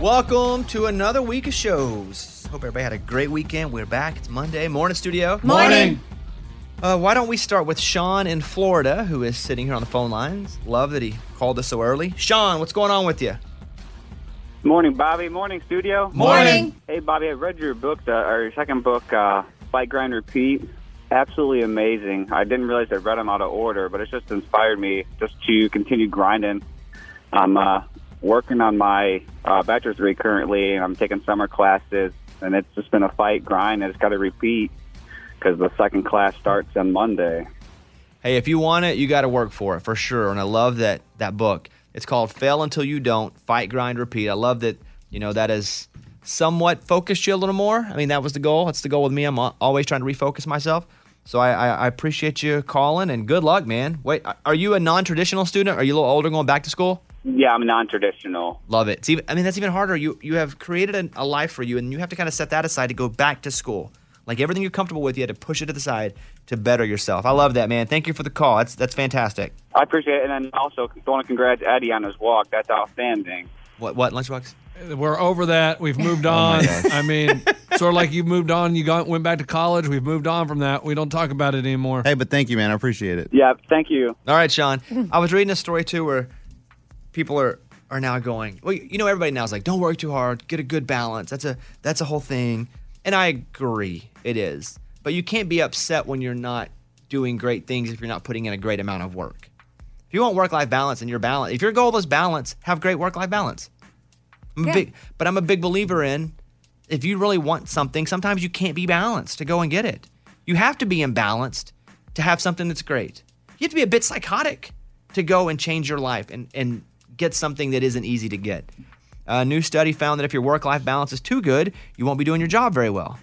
Welcome to another week of shows. Hope everybody had a great weekend. We're back. It's Monday. Morning, studio. Morning. Uh, why don't we start with Sean in Florida, who is sitting here on the phone lines? Love that he called us so early. Sean, what's going on with you? Morning, Bobby. Morning, studio. Morning. Hey, Bobby. I read your book, uh, or your second book, uh, Fight, Grind, Repeat. Absolutely amazing. I didn't realize I read them out of order, but it's just inspired me just to continue grinding. I'm uh, working on my uh, bachelor's degree currently, and I'm taking summer classes, and it's just been a fight, grind, and it's got to repeat because the second class starts on Monday. Hey, if you want it, you got to work for it for sure. And I love that that book. It's called "Fail Until You Don't: Fight, Grind, Repeat." I love that. You know that is somewhat focused you a little more. I mean, that was the goal. That's the goal with me. I'm always trying to refocus myself. So I, I, I appreciate you calling and good luck, man. Wait, are you a non-traditional student? Are you a little older, going back to school? Yeah, I'm non-traditional. Love it. It's even, I mean, that's even harder. You you have created a, a life for you, and you have to kind of set that aside to go back to school. Like everything you're comfortable with, you had to push it to the side to better yourself. I love that, man. Thank you for the call. That's that's fantastic. I appreciate it, and then also I want to congratulate Eddie on his walk. That's outstanding. What what lunchbox? We're over that. We've moved oh on. I mean, sort of like you moved on. You got went back to college. We've moved on from that. We don't talk about it anymore. Hey, but thank you, man. I appreciate it. Yeah, thank you. All right, Sean. I was reading a story too where people are are now going. Well, you know, everybody now is like, don't work too hard. Get a good balance. That's a that's a whole thing. And I agree, it is. But you can't be upset when you're not doing great things if you're not putting in a great amount of work. If you want work life balance and your balance, if your goal is balance, have great work life balance. I'm a Yeah. big, but I'm a big believer in if you really want something, sometimes you can't be balanced to go and get it. You have to be imbalanced to have something that's great. You have to be a bit psychotic to go and change your life and, and get something that isn't easy to get. A new study found that if your work life balance is too good, you won't be doing your job very well.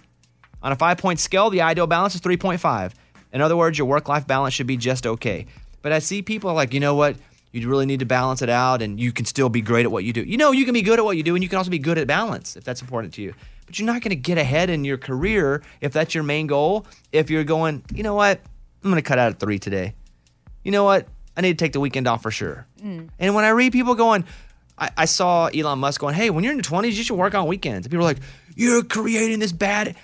On a five point scale, the ideal balance is 3.5. In other words, your work life balance should be just okay. But I see people like, you know what? You really need to balance it out and you can still be great at what you do. You know, you can be good at what you do and you can also be good at balance if that's important to you. But you're not going to get ahead in your career if that's your main goal. If you're going, you know what? I'm going to cut out at three today. You know what? I need to take the weekend off for sure. And when I read people going, I, I saw Elon Musk going, hey, when you're in your 20s, you should work on weekends. And people are like, you're creating this bad.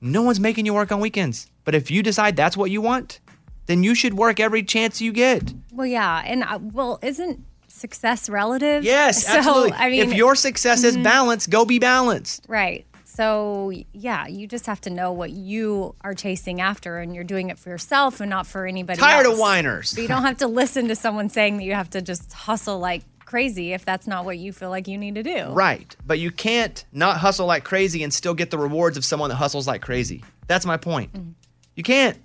No one's making you work on weekends. But if you decide that's what you want, then you should work every chance you get. Well, yeah, and uh, well, isn't success relative? Yes, So, absolutely. I mean, if your success is Mhm. balanced, go be balanced. right. So yeah, you just have to know what you are chasing after, and you're doing it for yourself and not for anybody. Else. Tired else. of whiners. So you don't have to listen to someone saying that you have to just hustle like crazy if that's not what you feel like you need to do. Right. But you can't not hustle like crazy and still get the rewards of someone that hustles like crazy. That's my point. Mm. You can't.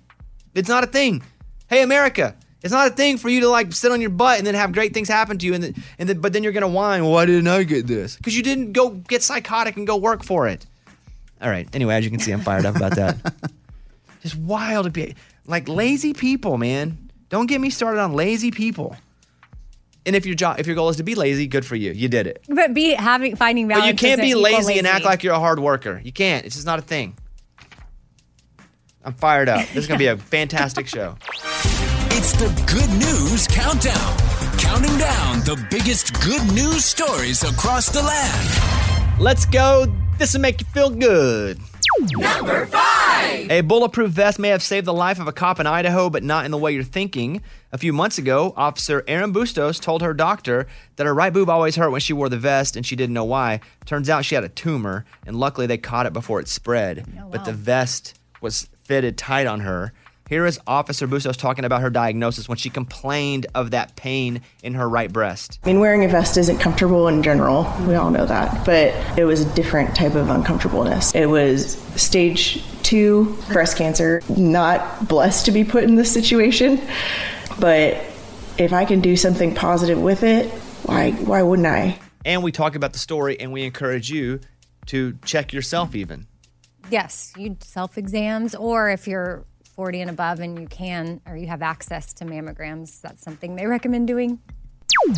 It's not a thing. Hey, America, it's not a thing for you to like sit on your butt and then have great things happen to you, and then, and then, but then you're gonna whine. Why didn't I get this? Because you didn't go get psychotic and go work for it. All right. Anyway, as you can see, I'm fired up about that. Just wild to be like lazy people, man. Don't get me started on lazy people. And if your job, if your goal is to be lazy, good for you. You did it. But be having finding balance. But you can't be equal lazy, and act like you're a hard worker. You can't. It's just not a thing. I'm fired up. This is going to be a fantastic show. It's the Good News Countdown. Counting down the biggest good news stories across the land. Let's go. This will make you feel good. Number five. A bulletproof vest may have saved the life of a cop in Idaho, but not in the way you're thinking. A few months ago, Officer Erin Bustos told her doctor that her right boob always hurt when she wore the vest and she didn't know why. Turns out she had a tumor, and luckily they caught it before it spread. Oh, but the vest was fitted tight on her. Here is Officer Bustos talking about her diagnosis when she complained of that pain in her right breast. I mean, wearing a vest isn't comfortable in general. We all know that. But it was a different type of uncomfortableness. It was stage two breast cancer. Not blessed to be put in this situation. But if I can do something positive with it, why, why wouldn't I? And we talk about the story and we encourage you to check yourself even. Yes, you self exams, or if you're 40 and above and you can or you have access to mammograms, that's something they recommend doing.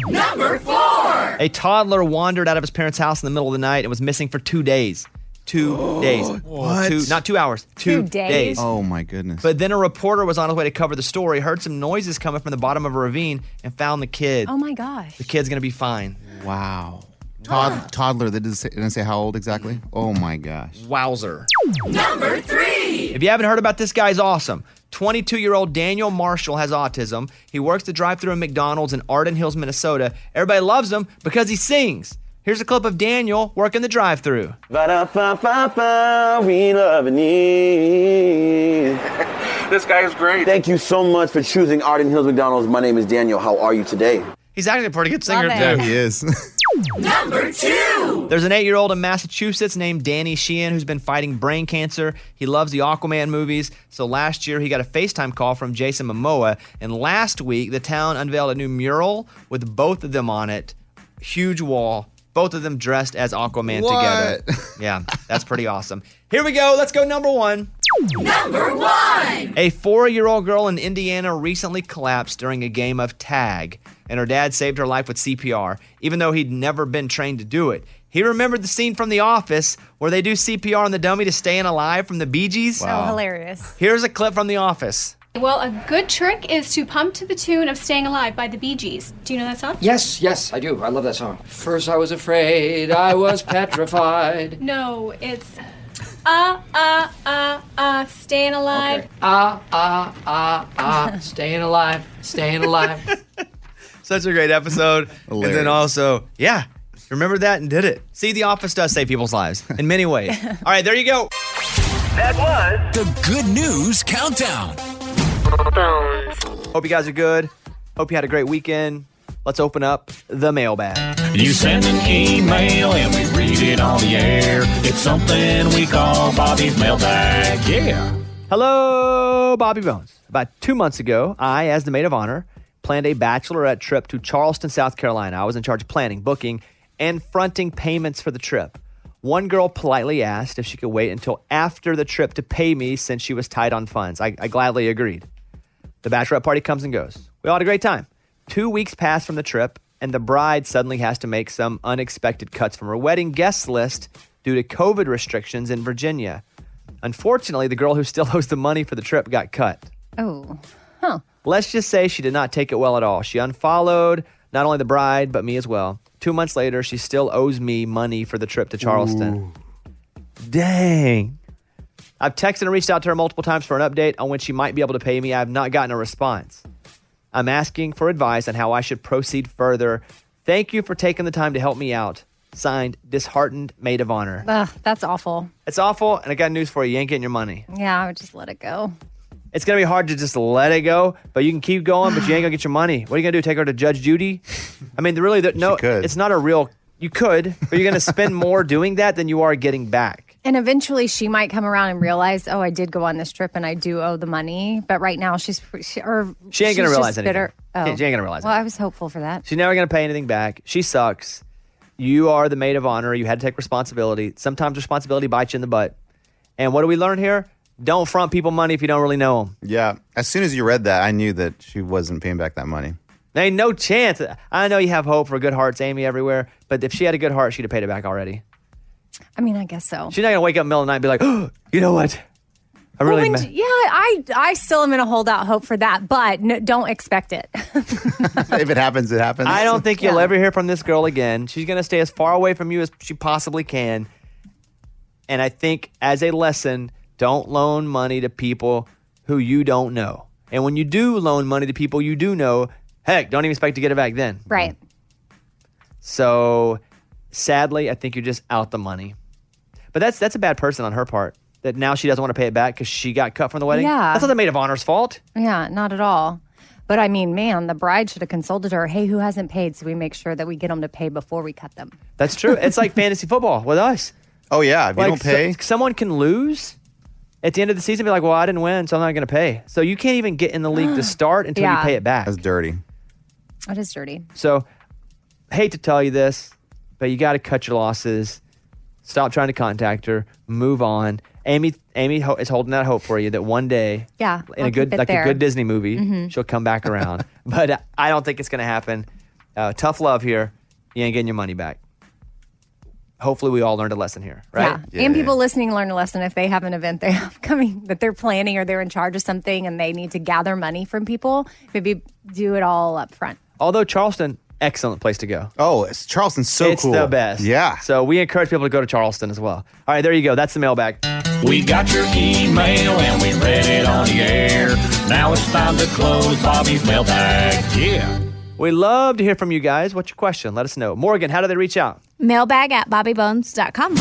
Number four. A toddler wandered out of his parents' house in the middle of the night and was missing for two days. Two days. What? Two, not two hours. Two, Two days? Oh my goodness. But then a reporter was on his way to cover the story, heard some noises coming from the bottom of a ravine, and found the kid. Oh my gosh. The kid's gonna be fine. Wow. Tod- toddler. They didn't say, didn't say how old exactly. Oh my gosh. Wowzer. Number three. If you haven't heard about this guy, he's awesome. 22 year old Daniel Marshall has autism. He works the drive through at McDonald's in Arden Hills, Minnesota. Everybody loves him because he sings. Here's a clip of Daniel working the drive through. We love and need. This guy is great. Thank you so much for choosing Arden Hills McDonald's. My name is Daniel. How are you today? He's actually a pretty good singer, Love too. it. He is. Number two. There's an eight year old in Massachusetts named Danny Sheehan who's been fighting brain cancer. He loves the Aquaman movies. So last year, he got a FaceTime call from Jason Momoa. And last week, the town unveiled a new mural with both of them on it. Huge wall. Both of them dressed as Aquaman What? together. Yeah, that's pretty awesome. Here we go. Let's go number one. Number one. A four year old girl in Indiana recently collapsed during a game of tag, and her dad saved her life with CPR, even though he'd never been trained to do it. He remembered the scene from The Office where they do CPR on the dummy to stay alive from the Bee Gees. Oh, hilarious. Here's a clip from The Office. Well, a good trick is to pump to the tune of Staying Alive by the Bee Gees. Do you know that song? Yes, yes, I do. I love that song. First, I was afraid, I was petrified. No, it's ah, ah, ah, ah, Staying Alive. Ah, ah, ah, ah, staying alive, staying alive. Such a great episode. and then also, yeah, remember that and did it. See, The Office does save people's lives in many ways. All right, there you go. That was the Good News Countdown. Hope you guys are good. Hope you had a great weekend. Let's open up the mailbag. You send an email and we read it on the air. It's something we call Bobby's mailbag. Yeah. Hello, Bobby Bones. About two months ago, I, as the maid of honor, planned a bachelorette trip to Charleston, South Carolina. I was in charge of planning, booking, and fronting payments for the trip. One girl politely asked if she could wait until after the trip to pay me since she was tight on funds. I, I gladly agreed. The bachelorette party comes and goes. We all had a great time. Two weeks pass from the trip, and the bride suddenly has to make some unexpected cuts from her wedding guest list due to COVID restrictions in Virginia. Unfortunately, the girl who still owes the money for the trip got cut. Oh, Let's just say she did not take it well at all. She unfollowed not only the bride, but me as well. Two months later, she still owes me money for the trip to Charleston. Dang. I've texted and reached out to her multiple times for an update on when she might be able to pay me. I have not gotten a response. I'm asking for advice on how I should proceed further. Thank you for taking the time to help me out. Signed, Disheartened Maid of Honor. ugh, that's awful. It's awful, and I got news for you. You ain't getting your money. Yeah, I would just let it go. It's gonna be hard to just let it go, but you can keep going. But you ain't gonna get your money. What are you gonna do? Take her to Judge Judy? I mean, really, the, no, could. it's not a real. You could, but you're gonna spend more doing that than you are getting back. And eventually she might come around and realize, oh, I did go on this trip and I do owe the money. But right now she's she, or She ain't gonna she's realize just anything. bitter. Oh. She- she ain't gonna realize Well, I was hopeful for that. She's never gonna pay anything back. She sucks. You are the maid of honor. You had to take responsibility. Sometimes responsibility bites you in the butt. And what do we learn here? Don't front people money if you don't really know them. Yeah. As soon as you read that, I knew that she wasn't paying back that money. There ain't no chance. I know you have hope for good hearts, Amy, everywhere. But if she had a good heart, she'd have paid it back already. I mean, I guess so. She's not gonna wake up in the middle of the night and be like, oh, you know what? I Well, really. when- ma- yeah, I I still am going to hold out hope for that, but no, don't expect it. if it happens, it happens. I don't think you'll Yeah. ever hear from this girl again. She's going to stay as far away from you as she possibly can. And I think, as a lesson, don't loan money to people who you don't know. And when you do loan money to people you do know, heck, don't even expect to get it back then. right. So, sadly, I think you're just out the money. But that's that's a bad person on her part. That now she doesn't want to pay it back because she got cut from the wedding. Yeah. that's not the maid of honor's fault. Yeah, not at all. But I mean, man, the bride should have consulted her. Hey, who hasn't paid? So we make sure that we get them to pay before we cut them. That's true. it's like fantasy football with us. Oh yeah. If you don't pay, so- someone can lose at the end of the season. Be like, well, I didn't win, so I'm not going to pay. So you can't even get in the league to start until Yeah. you pay it back. that's dirty. That is dirty. So, hate to tell you this, but you got to cut your losses. Stop trying to contact her. Move on. Amy, Amy ho- is holding that hope for you that one day, Yeah, in I'll a good it like there. a good Disney movie, Mhm. she'll come back around. but uh, I don't think it's going to happen. Uh, tough love here. You ain't getting your money back. Hopefully, we all learned a lesson here, right? Yeah. and people listening learn a lesson if they have an event they have coming that they're planning or they're in charge of something and they need to gather money from people. Maybe do it all up front. Although Charleston, excellent place to go. Oh, it's Charleston's so it's cool. the best. Yeah. So we encourage people to go to Charleston as well. All right, there you go. That's the mailbag. We got your email and we read it on the air. Now it's time to close Bobby's mailbag. Yeah. We love to hear from you guys. What's your question? Let us know. Morgan, how do they reach out? Mailbag at bobbybones.com.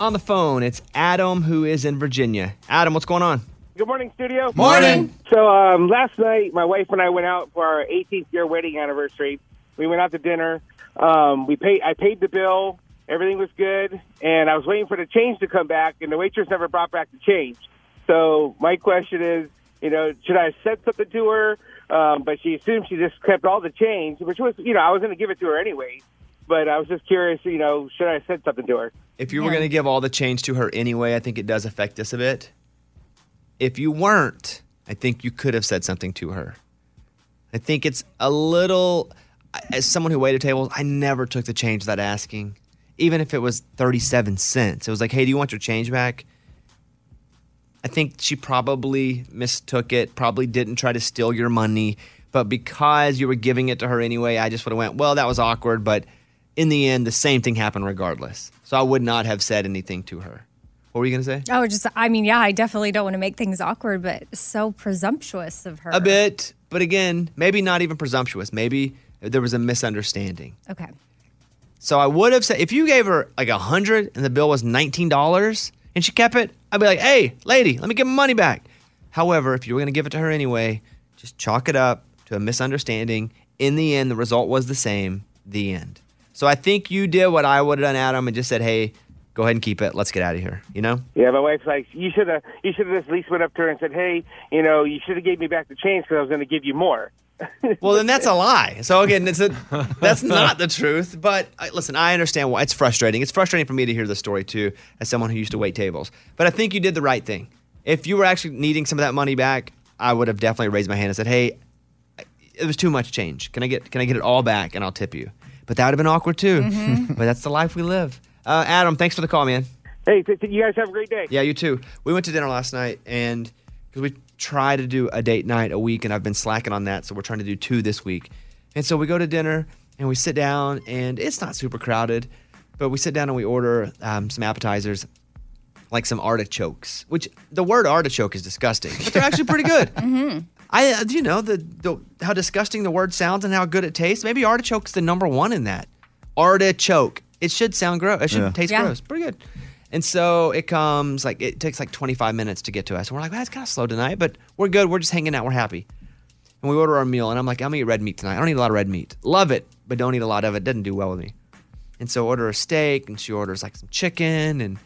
On the phone, it's Adam who is in Virginia. Adam, what's going on? Good morning, studio. Morning. So um, last night, my wife and I went out for our 18th year wedding anniversary. We went out to dinner. Um, we paid. I paid the bill. Everything was good, and I was waiting for the change to come back, and the waitress never brought back the change. So my question is, you know, should I have said something to her? Um, but she assumed she just kept all the change, which was, you know, I was going to give it to her anyway. But I was just curious, you know, should I have said something to her? If you were going to give all the change to her anyway, I think it does affect us a bit. If you weren't, I think you could have said something to her. I think it's a little, as someone who waited tables, I never took the change without asking, even if it was 37 cents. It was like, hey, do you want your change back? I think she probably mistook it, probably didn't try to steal your money, but because you were giving it to her anyway, I just would have went, well, that was awkward, but in the end, the same thing happened regardless. So I would not have said anything to her. What were you going to say? Oh, just I mean, yeah, I definitely don't want to make things awkward, but so presumptuous of her. A bit, but again, maybe not even presumptuous. Maybe there was a misunderstanding. Okay. So I would have said if you gave her like a hundred and the bill was nineteen dollars and she kept it, I'd be like, "Hey, lady, let me get my money back." However, if you were going to give it to her anyway, just chalk it up to a misunderstanding. In the end, the result was the same. The end. So I think you did what I would have done, Adam, and just said, "Hey, go ahead and keep it. Let's get out of here." You know. Yeah, my wife's like, you should have, you should have at least went up to her and said, hey, you know, you should have gave me back the change because I was going to give you more. Well, then that's a lie. So again, it's a that's not the truth. But I, listen, I understand why it's frustrating. It's frustrating for me to hear the story too, as someone who used to wait tables. But I think you did the right thing. If you were actually needing some of that money back, I would have definitely raised my hand and said, "Hey, it was too much change. Can I get can I get it all back and I'll tip you?" But that would have been awkward too. but that's the life we live. Uh, Adam, thanks for the call, man. Hey, th- th- you guys have a great day. Yeah, you too. We went to dinner last night, and because we try to do a date night a week, and I've been slacking on that, so we're trying to do two this week. And so we go to dinner, and we sit down, and it's not super crowded, but we sit down and we order um, some appetizers, like some artichokes. Which the word artichoke is disgusting, but they're actually pretty good. Mm-hmm. I uh, do you know the, the how disgusting the word sounds and how good it tastes. Maybe artichoke's the number one in that. Artichoke. It should sound gross. It should Yeah. taste Yeah. gross. Pretty good. And so it comes like it takes like 25 minutes to get to us. And we're like, well, it's kind of slow tonight, but we're good. We're just hanging out. We're happy. And we order our meal, and I'm like, I'm gonna eat red meat tonight. I don't eat a lot of red meat. Love it, but don't eat a lot of it. Doesn't do well with me. And so order a steak, and she orders like some chicken, and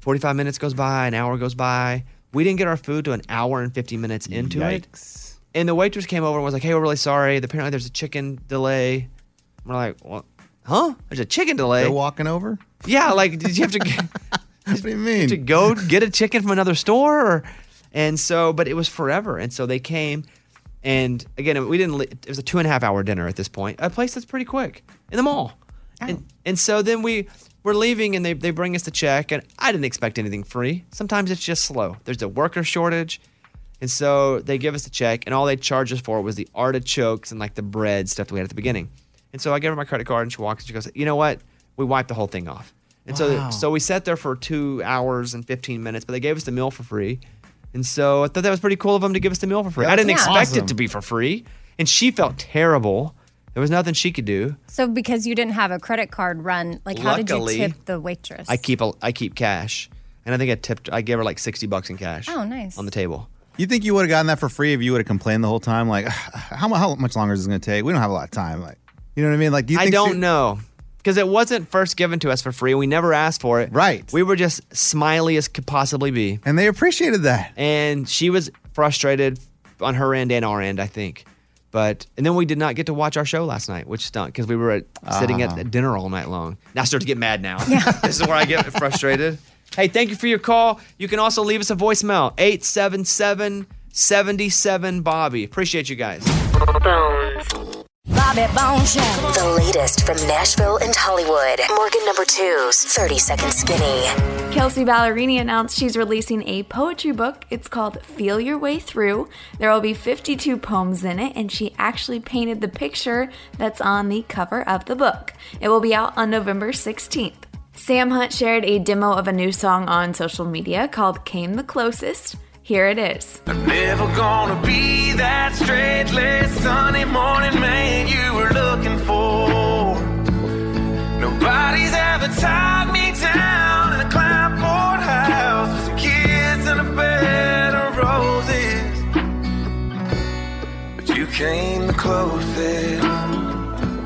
45 minutes goes by, an hour goes by. We didn't get our food to an hour and 50 minutes into it. And the waitress came over and was like, "Hey, we're really sorry. Apparently, there's a chicken delay." We're like, "What? Huh? There's a chicken delay?" They're walking over. Yeah, like did you have to? Get, what do you mean? To go get a chicken from another store, or, and so, but it was forever, and so they came, and again, we didn't. It was a two and a half hour dinner at this point. A place that's pretty quick in the mall, and and so then we we're leaving, and they they bring us the check, and I didn't expect anything free. Sometimes it's just slow. There's a worker shortage. And so they give us the check, and all they charged us for was the artichokes and like the bread stuff that we had at the beginning. And so I give her my credit card, and she walks and she goes, "You know what? We wiped the whole thing off." And Wow. so so we sat there for two hours and fifteen minutes, but they gave us the meal for free. And so I thought that was pretty cool of them to give us the meal for free. I didn't yeah. expect Awesome. it to be for free, and she felt terrible. There was nothing she could do. So because you didn't have a credit card run, like how did you tip the waitress? I keep a, I keep cash, and I think I tipped. I gave her like sixty bucks in cash. Oh, nice. On the table. You think you would have gotten that for free if you would have complained the whole time? Like, how, mu- how much longer is this going to take? We don't have a lot of time. Like, you know what I mean? Like, do you I think don't she- know because it wasn't first given to us for free. We never asked for it. Right. We were just smiley as could possibly be, and they appreciated that. And she was frustrated on her end and our end, I think. But and then we did not get to watch our show last night, which stunk because we were at, sitting Ah. at dinner all night long. Now I start to get mad now. this is where I get frustrated. Hey, thank you for your call. You can also leave us a voicemail 877 77 Bobby. Appreciate you guys. Bobby Bone The latest from Nashville and Hollywood. Morgan number two's 30 Second Skinny. Kelsea Ballerini announced she's releasing a poetry book. It's called Feel Your Way Through. There will be 52 poems in it, and she actually painted the picture that's on the cover of the book. It will be out on November 16th. Sam Hunt shared a demo of a new song on social media called Came the Closest. Here it is. Never gonna be that straight-laced morning man you were looking for. Nobody's ever tied me down in a clapboard house with some kids and a bed of roses. But you came the closest.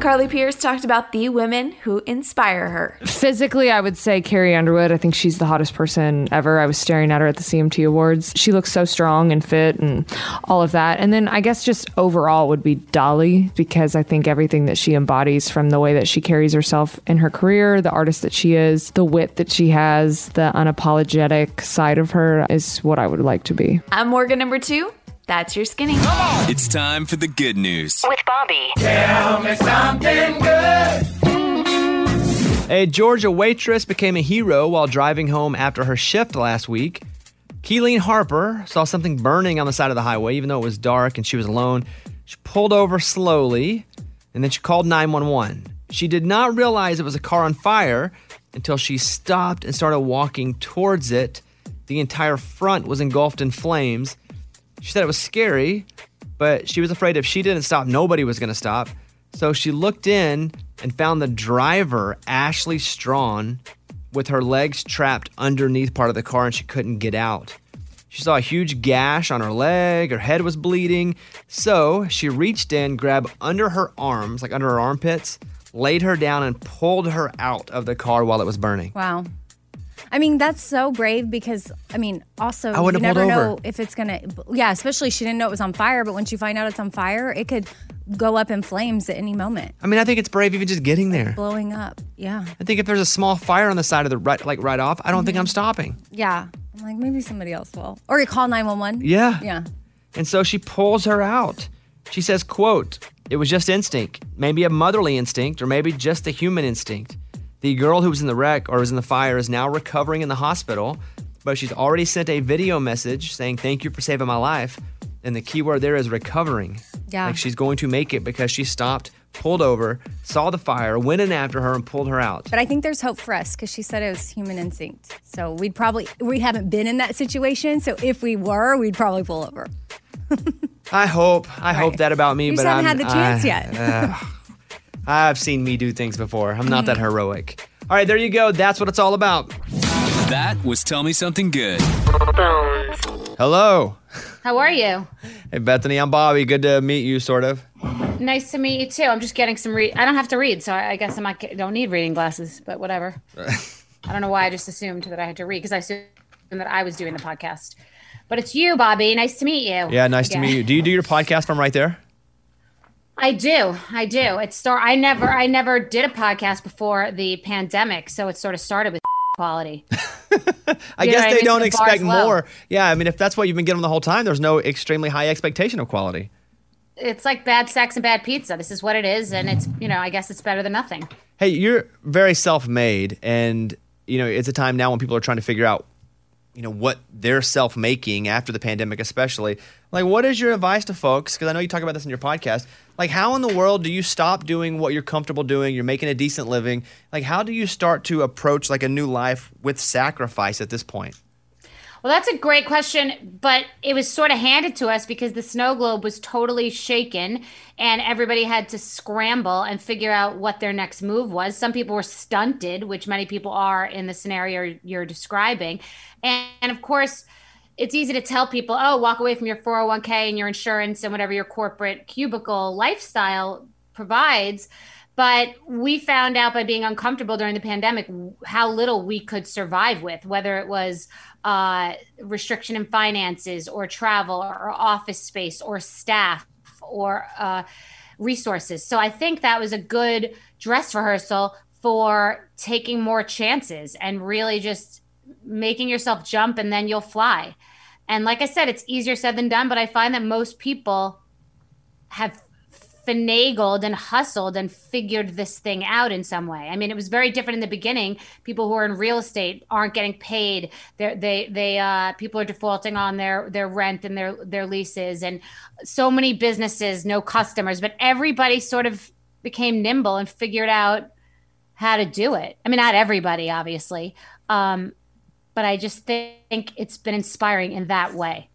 Carly Pearce talked about the women who inspire her. Physically, I would say Carrie Underwood. I think she's the hottest person ever. I was staring at her at the CMT Awards. She looks so strong and fit and all of that. And then I guess just overall would be Dolly because I think everything that she embodies from the way that she carries herself in her career, the artist that she is, the wit that she has, the unapologetic side of her is what I would like to be. I'm Morgan number two. That's your skinny. It's time for the good news. With Bobby. Tell me something good. A Georgia waitress became a hero while driving home after her shift last week. Keeleen Harper saw something burning on the side of the highway, even though it was dark and she was alone. She pulled over slowly and then she called 911. She did not realize it was a car on fire until she stopped and started walking towards it. The entire front was engulfed in flames. She said it was scary, but she was afraid if she didn't stop, nobody was going to stop. So she looked in and found the driver, Ashley Strawn, with her legs trapped underneath part of the car and she couldn't get out. She saw a huge gash on her leg, her head was bleeding. So she reached in, grabbed under her arms, like under her armpits, laid her down, and pulled her out of the car while it was burning. Wow. I mean, that's so brave because, I mean, also, I you never pulled know over. if it's going to, yeah, especially she didn't know it was on fire, but once you find out it's on fire, it could go up in flames at any moment, I mean, I think it's brave even just getting there. blowing up. Yeah. I think if there's a small fire on the side of the right, like right off, I don't think mm-hmm. I'm stopping. Yeah. I'm like, maybe somebody else will. Or you call 911. Yeah. Yeah. And so she pulls her out. She says, quote, it was just instinct, maybe a motherly instinct, or maybe just a human instinct. The girl who was in the wreck or was in the fire is now recovering in the hospital, but she's already sent a video message saying, Thank you for saving my life. And the key word there is recovering. Yeah. Like she's going to make it because she stopped, pulled over, saw the fire, went in after her, and pulled her out. But I think there's hope for us because she said it was human instinct. So we'd probably, we haven't been in that situation. So if we were, we'd probably pull over. I hope. I hope that about me, You but I haven't I'm, had the chance I- yet. uh, I've seen me do things before. I'm not that mm-hmm. heroic. All right, there you go. That's what it's all about. That was Tell Me Something Good. Hello. How are you? Hey, Bethenny, I'm Bobby. Good to meet you, sort of. Nice to meet you too. I'm just getting some read. I don't have to read, so I I guess I might get, don't need reading glasses. But whatever. I don't know why I just assumed that I had to read because I assumed that I was doing the podcast. But it's you, Bobby. Nice to meet you. Yeah, nice to meet you. Do you do your podcast from right there? I do. I do. It start. I never. I never did a podcast before the pandemic, so it sort of started with quality. I You guess what I they mean? don't The expect bar's low. more. Yeah, I mean, if that's what you've been getting the whole time, there's no extremely high expectation of quality. It's like bad sex and bad pizza. This is what it is, and it's you know. I guess it's better than nothing. Hey, you're very self-made, and you know it's a time now when people are trying to figure out, you know, what they're self-making after the pandemic, especially. Like, what is your advice to folks? Because I know you talk about this in your podcast. Like, how in the world do you stop doing what you're comfortable doing? You're making a decent living. Like, how do you start to approach like a new life with sacrifice at this point? Well, that's a great question, but it was sort of handed to us because the snow globe was totally shaken and everybody had to scramble and figure out what their next move was. Some people were stunted, which many people are in the scenario you're describing. And, and of course, it's easy to tell people, oh, walk away from your 401k and your insurance and whatever your corporate cubicle lifestyle provides. But we found out by being uncomfortable during the pandemic how little we could survive with, whether it was uh, restriction in finances or travel or office space or staff or uh, resources. So I think that was a good dress rehearsal for taking more chances and really just making yourself jump and then you'll fly. And like I said, it's easier said than done, but I find that most people have finagled and hustled and figured this thing out in some way. I mean, it was very different in the beginning. People who are in real estate aren't getting paid. They're, they they uh, people are defaulting on their their rent and their their leases, and so many businesses no customers. But everybody sort of became nimble and figured out how to do it. I mean, not everybody, obviously, um, but I just think it's been inspiring in that way.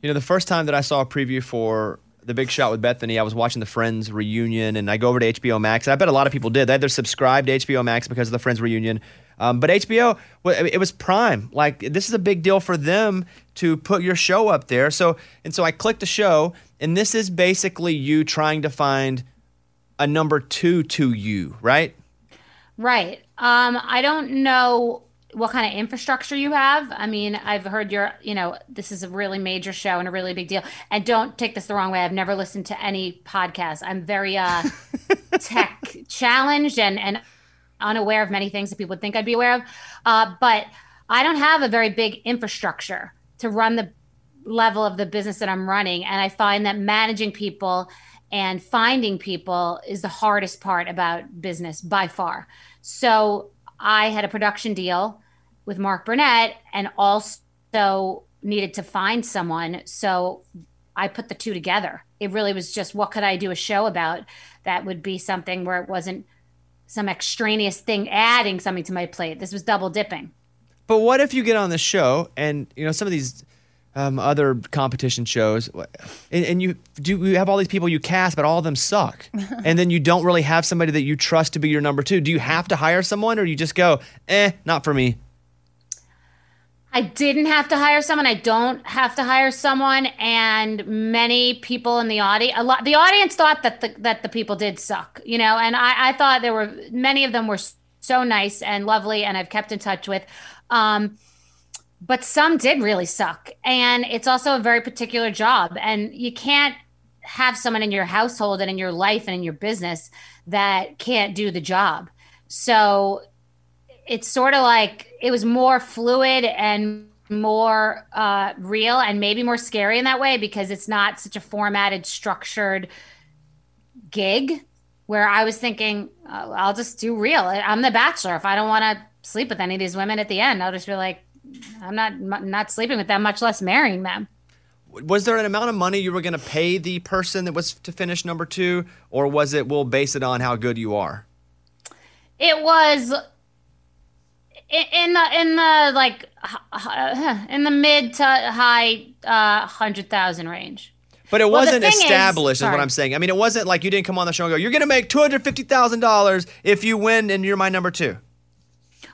You know, the first time that I saw a preview for The Big Shot with Bethenny, I was watching the Friends reunion, and I go over to HBO Max. I bet a lot of people did. They had their subscribed to HBO Max because of the Friends reunion. Um, but HBO, it was prime. Like this is a big deal for them to put your show up there. So and so I clicked the show, and this is basically you trying to find a number two to you, right? Right. Um, I don't know what kind of infrastructure you have. I mean, I've heard you're, you know, this is a really major show and a really big deal. And don't take this the wrong way. I've never listened to any podcast. I'm very uh, tech challenged and and unaware of many things that people would think I'd be aware of. Uh, but I don't have a very big infrastructure to run the level of the business that I'm running. And I find that managing people and finding people is the hardest part about business by far. So I had a production deal with Mark Burnett and also needed to find someone. So I put the two together. It really was just what could I do a show about that would be something where it wasn't some extraneous thing adding something to my plate. This was double dipping. But what if you get on the show and you know some of these um, other competition shows, and, and you do you have all these people you cast, but all of them suck, and then you don't really have somebody that you trust to be your number two. Do you have to hire someone, or you just go, eh, not for me? I didn't have to hire someone. I don't have to hire someone, and many people in the audience, a lot, the audience thought that the that the people did suck, you know. And I, I thought there were many of them were so nice and lovely, and I've kept in touch with. Um, but some did really suck, and it's also a very particular job, and you can't have someone in your household and in your life and in your business that can't do the job. So it's sort of like it was more fluid and more uh, real and maybe more scary in that way because it's not such a formatted, structured gig where I was thinking, oh, I'll just do real. I'm the bachelor. If I don't want to sleep with any of these women at the end, I'll just be like, I'm not not sleeping with them, much less marrying them. Was there an amount of money you were going to pay the person that was to finish number two, or was it we'll base it on how good you are? It was in the in the like in the mid to high uh, hundred thousand range. But it Well, wasn't thing is- established, is, what. I'm saying. I mean, it wasn't like you didn't come on the show and go, "You're going to make two hundred fifty thousand dollars if you win, and you're my number two.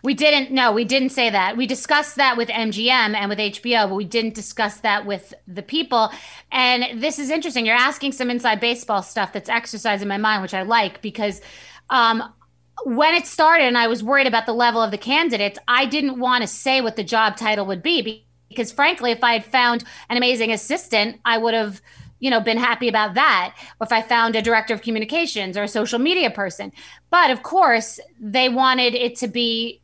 We didn't. No, we didn't say that. We discussed that with MGM and with HBO, but we didn't discuss that with the people. And this is interesting. You're asking some inside baseball stuff that's exercising my mind, which I like because um, when it started and I was worried about the level of the candidates, I didn't want to say what the job title would be be- because, frankly, if I had found an amazing assistant, I would have you know been happy about that if i found a director of communications or a social media person but of course they wanted it to be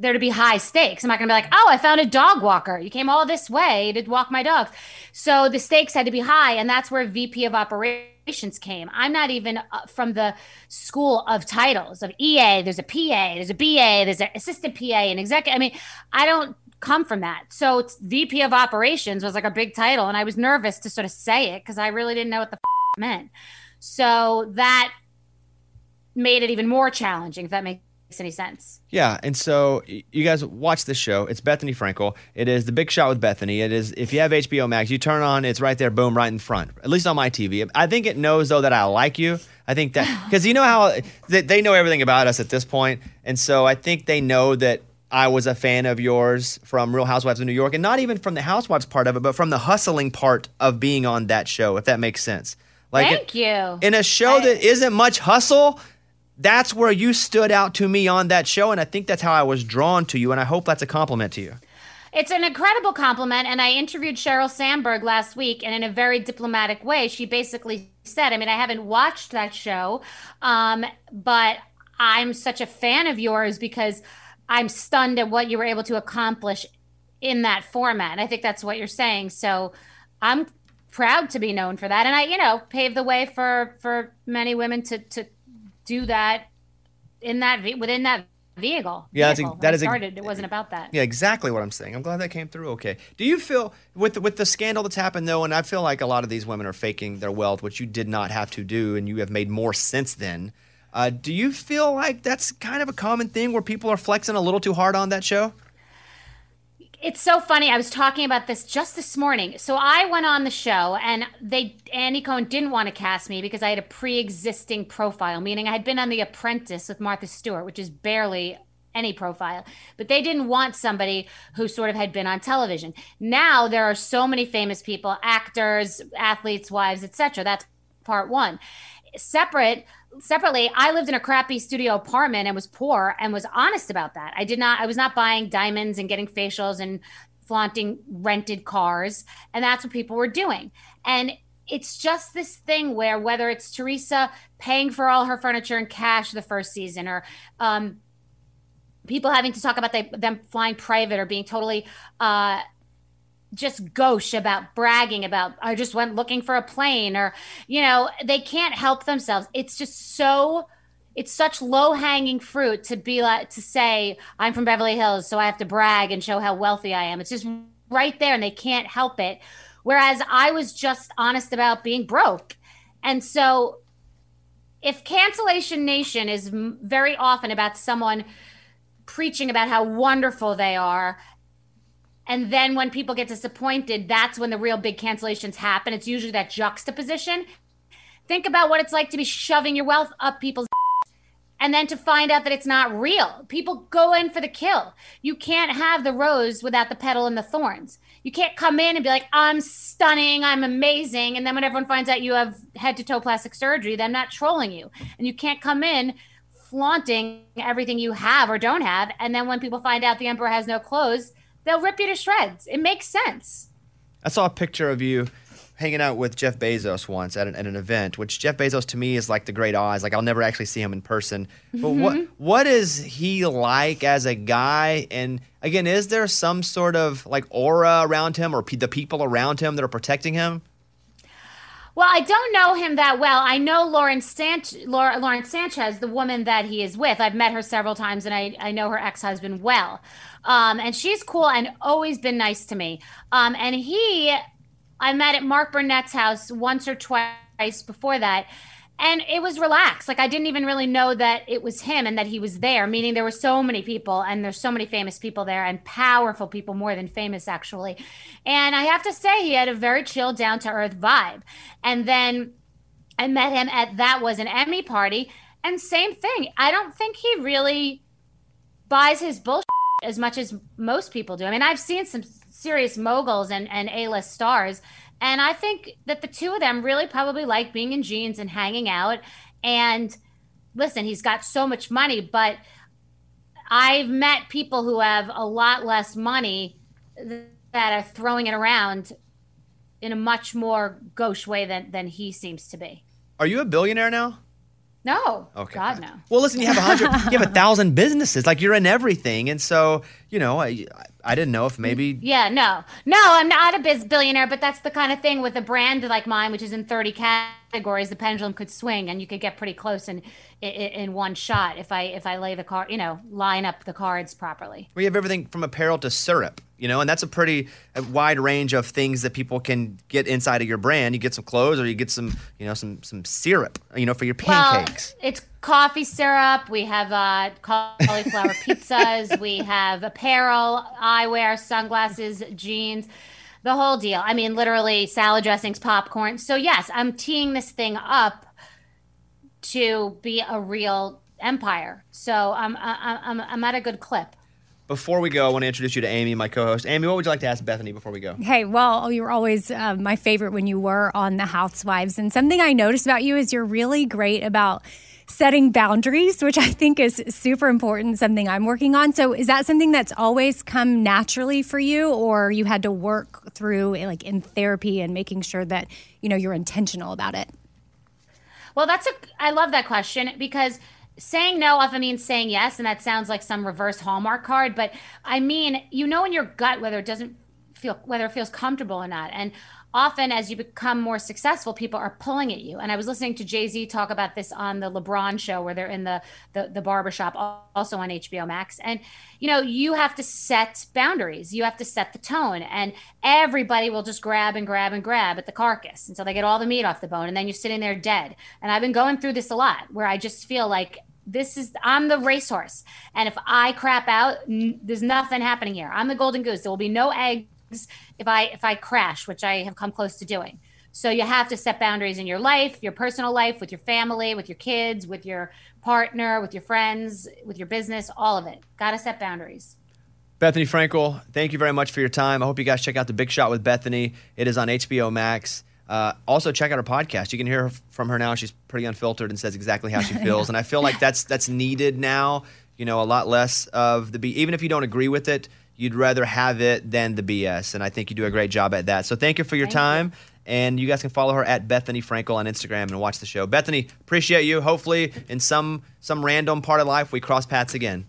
there to be high stakes. I'm not going to be like, oh, I found a dog walker. You came all this way to walk my dogs. So the stakes had to be high. And that's where VP of operations came. I'm not even uh, from the school of titles of EA. There's a PA, there's a BA, there's an assistant PA, and executive. I mean, I don't come from that. So VP of operations was like a big title. And I was nervous to sort of say it because I really didn't know what the f- meant. So that made it even more challenging, if that makes any sense. Yeah, and so you guys watch this show. It's Bethenny Frankel. It is the Big Shot with Bethenny. It is if you have HBO Max, you turn on, it's right there, boom, right in front. At least on my TV. I think it knows though that I like you. I think that because you know how they, they know everything about us at this point, and so I think they know that I was a fan of yours from Real Housewives of New York, and not even from the Housewives part of it, but from the hustling part of being on that show. If that makes sense. Like Thank you. In a show that isn't much hustle, that's where you stood out to me on that show. And I think that's how I was drawn to you. And I hope that's a compliment to you. It's an incredible compliment. And I interviewed Sheryl Sandberg last week, and in a very diplomatic way, she basically said, I mean, I haven't watched that show, um, but I'm such a fan of yours because I'm stunned at what you were able to accomplish in that format. And I think that's what you're saying. So I'm proud to be known for that, and I, you know, paved the way for for many women to to do that in that within that vehicle. Yeah, that's vehicle. ex- that When I is ex- started. It wasn't about that. Yeah, exactly what I'm saying. I'm glad that came through. Okay. Do you feel with with the scandal that's happened though, and I feel like a lot of these women are faking their wealth, which you did not have to do, and you have made more since then. Uh, do you feel like that's kind of a common thing where people are flexing a little too hard on that show? It's so funny. I was talking about this just this morning. So I went on the show, and they Andy Cohen didn't want to cast me because I had a pre-existing profile, meaning I had been on The Apprentice with Martha Stewart, which is barely any profile. But they didn't want somebody who sort of had been on television. Now there are so many famous people, actors, athletes, wives, etc. That's part one. Separate separately i lived in a crappy studio apartment and was poor and was honest about that. I did not i was not buying diamonds and getting facials and flaunting rented cars and that's what people were doing. And it's just this thing where whether it's teresa paying for all her furniture in cash the first season or um, people having to talk about they, them flying private or being totally uh, just gauche about bragging about I just went looking for a plane or you know they can't help themselves. It's just so it's such low hanging fruit to be like to say I'm from Beverly Hills so I have to brag and show how wealthy I am. It's just right there and they can't help it. Whereas I was just honest about being broke. And so if cancellation nation is very often about someone preaching about how wonderful they are and then when people get disappointed, that's when the real big cancellations happen. It's usually that juxtaposition. Think about what it's like to be shoving your wealth up people's and then to find out that it's not real. People go in for the kill. You can't have the rose without the petal and the thorns. You can't come in and be like, I'm stunning, I'm amazing. And then when everyone finds out you have head to toe plastic surgery, they're not trolling you. And you can't come in flaunting everything you have or don't have. And then when people find out the emperor has no clothes, they'll rip you to shreds. It makes sense. I saw a picture of you hanging out with Jeff Bezos once at an, at an event, which Jeff Bezos to me is like the great Oz. Like I'll never actually see him in person. But what Mhm. what is he like as a guy? And again, is there some sort of like aura around him or pe- the people around him that are protecting him? Well, I don't know him that well. I know Lauren San- Laura, Lauren Sanchez, the woman that he is with. I've met her several times, and I, I know her ex husband well. Um, and she's cool and always been nice to me. Um, and he, I met at Mark Burnett's house once or twice before that. And it was relaxed. Like I didn't even really know that it was him and that he was there, meaning there were so many people and there's so many famous people there and powerful people more than famous actually. And I have to say he had a very chill down to earth vibe. And then I met him at that was an Emmy party and same thing. I don't think he really buys his bullshit as much as most people do. I mean, I've seen some serious moguls and, and A-list stars, and I think that the two of them really probably like being in jeans and hanging out. And listen, he's got so much money, but I've met people who have a lot less money that are throwing it around in a much more gauche way than, than he seems to be. Are you a billionaire now? No. Okay. God, no. Well, listen, you have a hundred, you have a thousand businesses. Like you're in everything, and so you know, I I didn't know if maybe Yeah, no. No, I'm not a biz billionaire, but that's the kind of thing with a brand like mine, which is in 30 categories, the pendulum could swing and you could get pretty close in, in, in one shot if I if I lay the card, you know, line up the cards properly. we have everything from apparel to syrup. You know, and that's a pretty wide range of things that people can get inside of your brand. You get some clothes, or you get some, you know, some some syrup. You know, for your pancakes. Well, it's coffee syrup. We have uh, cauliflower pizzas. We have apparel, eyewear, sunglasses, jeans, the whole deal. I mean, literally salad dressings, popcorn. So yes, I'm teeing this thing up to be a real empire. So I'm I'm I'm, I'm at a good clip. Before we go, I want to introduce you to Amy, my co-host. Amy, what would you like to ask Bethenny before we go? Hey, well, you were always uh, my favorite when you were on The Housewives. And something I noticed about you is you're really great about setting boundaries, which I think is super important, something I'm working on. So, is that something that's always come naturally for you, or you had to work through, like in therapy and making sure that, you know, you're intentional about it? Well, that's a I love that question because saying no often means saying yes, and that sounds like some reverse Hallmark card. But I mean, you know in your gut whether it doesn't feel whether it feels comfortable or not. And often as you become more successful, people are pulling at you. And I was listening to Jay-Z talk about this on the LeBron show where they're in the the, the barbershop also on HBO Max. And you know, you have to set boundaries. You have to set the tone. And everybody will just grab and grab and grab at the carcass until they get all the meat off the bone. And then you're sitting there dead. And I've been going through this a lot where I just feel like this is I'm the racehorse, and if I crap out, n- there's nothing happening here. I'm the golden goose. There will be no eggs if I if I crash, which I have come close to doing. So you have to set boundaries in your life, your personal life, with your family, with your kids, with your partner, with your friends, with your business, all of it. Got to set boundaries. Bethenny Frankel, thank you very much for your time. I hope you guys check out The Big Shot with Bethenny. It is on HBO Max. Uh, also, check out her podcast. You can hear from her now. She's pretty unfiltered and says exactly how she feels. and I feel like that's that's needed now. You know, a lot less of the B. Even if you don't agree with it, you'd rather have it than the BS. And I think you do a great job at that. So thank you for your time. And you guys can follow her at Bethenny Frankel on Instagram and watch the show. Bethenny, appreciate you. Hopefully, in some some random part of life, we cross paths again.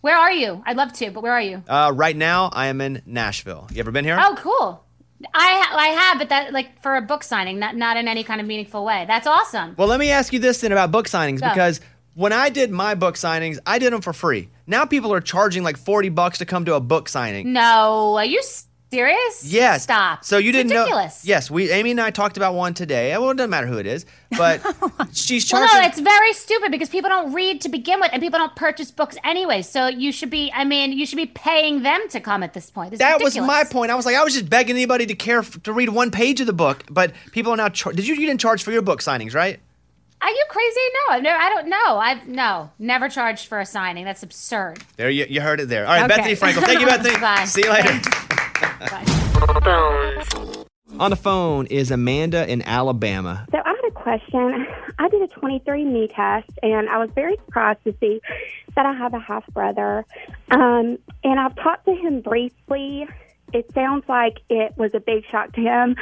Where are you? I'd love to, but where are you? Uh, right now, I am in Nashville. You ever been here? Oh, cool. I I have, but that like for a book signing, not not in any kind of meaningful way. That's awesome. Well, let me ask you this then about book signings Go. because when I did my book signings, I did them for free. Now people are charging like 40 bucks to come to a book signing. No, are you serious? Yes. Stop. So you It's didn't ridiculous. know? Yes, we Amy and I talked about one today. Well, it doesn't matter who it is, but she's charging. Well, no, it's very stupid because people don't read to begin with, and people don't purchase books anyway. So you should be, I mean, you should be paying them to come at this point. That was my point. I was like, I was just begging anybody to care f- to read one page of the book, but people are now. Char- did you? You didn't charge for your book signings, right? Are you crazy? No, I've never, I don't know. I've no, never charged for a signing. That's absurd. There, you, you heard it there. All right, Okay. Bethenny Frankel. Thank you, Bethenny. Bye. See you later. On the phone is Amanda in Alabama. So I had a question. I did a 23andMe test, and I was very surprised to see that I have a half brother. Um, and I've talked to him briefly. It sounds like it was a big shock to him.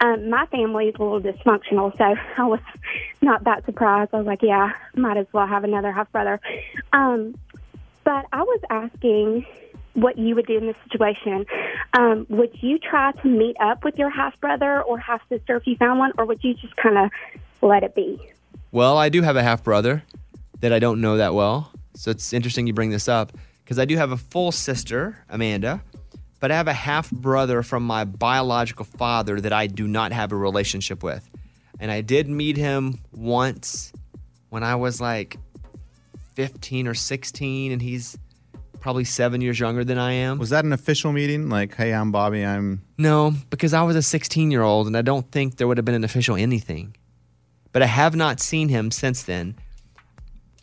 Um, my family is a little dysfunctional, so I was not that surprised. I was like, yeah, might as well have another half brother. Um, but I was asking what you would do in this situation. Um, would you try to meet up with your half brother or half sister if you found one, or would you just kind of let it be? Well, I do have a half brother that I don't know that well. So it's interesting you bring this up because I do have a full sister, Amanda, but I have a half brother from my biological father that I do not have a relationship with. And I did meet him once when I was like 15 or 16, and he's probably seven years younger than I am. Was that an official meeting? Like, hey, I'm Bobby. I'm. No, because I was a 16 year old and I don't think there would have been an official anything. But I have not seen him since then.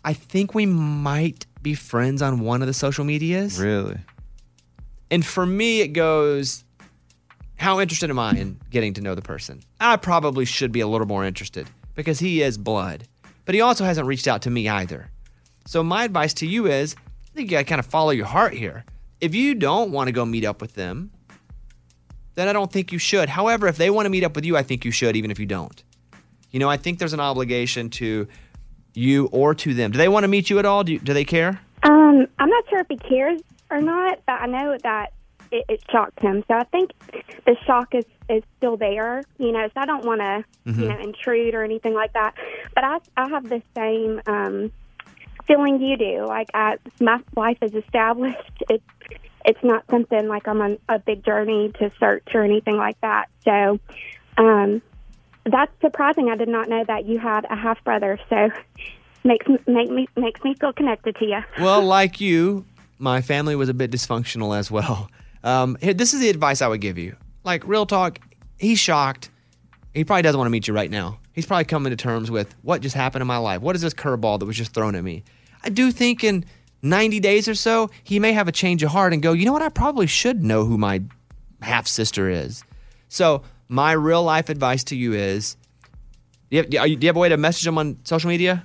I think we might be friends on one of the social medias. Really? And for me, it goes, how interested am I in getting to know the person? I probably should be a little more interested because he is blood, but he also hasn't reached out to me either. So my advice to you is, I think you gotta kind of follow your heart here. If you don't want to go meet up with them, then I don't think you should. However, if they want to meet up with you, I think you should, even if you don't. You know, I think there's an obligation to you or to them. Do they want to meet you at all? Do, you, do they care? Um, I'm not sure if he cares or not, but I know that it, it shocked him. So I think the shock is, is still there, you know, so I don't want to, Mm-hmm. you know, intrude or anything like that. But I, I have the same um, feeling you do. Like, I, my life is established. It's, it's not something like I'm on a big journey to search or anything like that. So, um, that's surprising. I did not know that you had a half brother. So, makes make me makes me feel connected to you. Well, like you, my family was a bit dysfunctional as well. Um, here, this is the advice I would give you. Like, real talk, he's shocked. He probably doesn't want to meet you right now. He's probably coming to terms with what just happened in my life. What is this curveball that was just thrown at me? I do think in 90 days or so, he may have a change of heart and go, you know what? I probably should know who my half sister is. So, my real life advice to you is do you, have, do you have a way to message him on social media?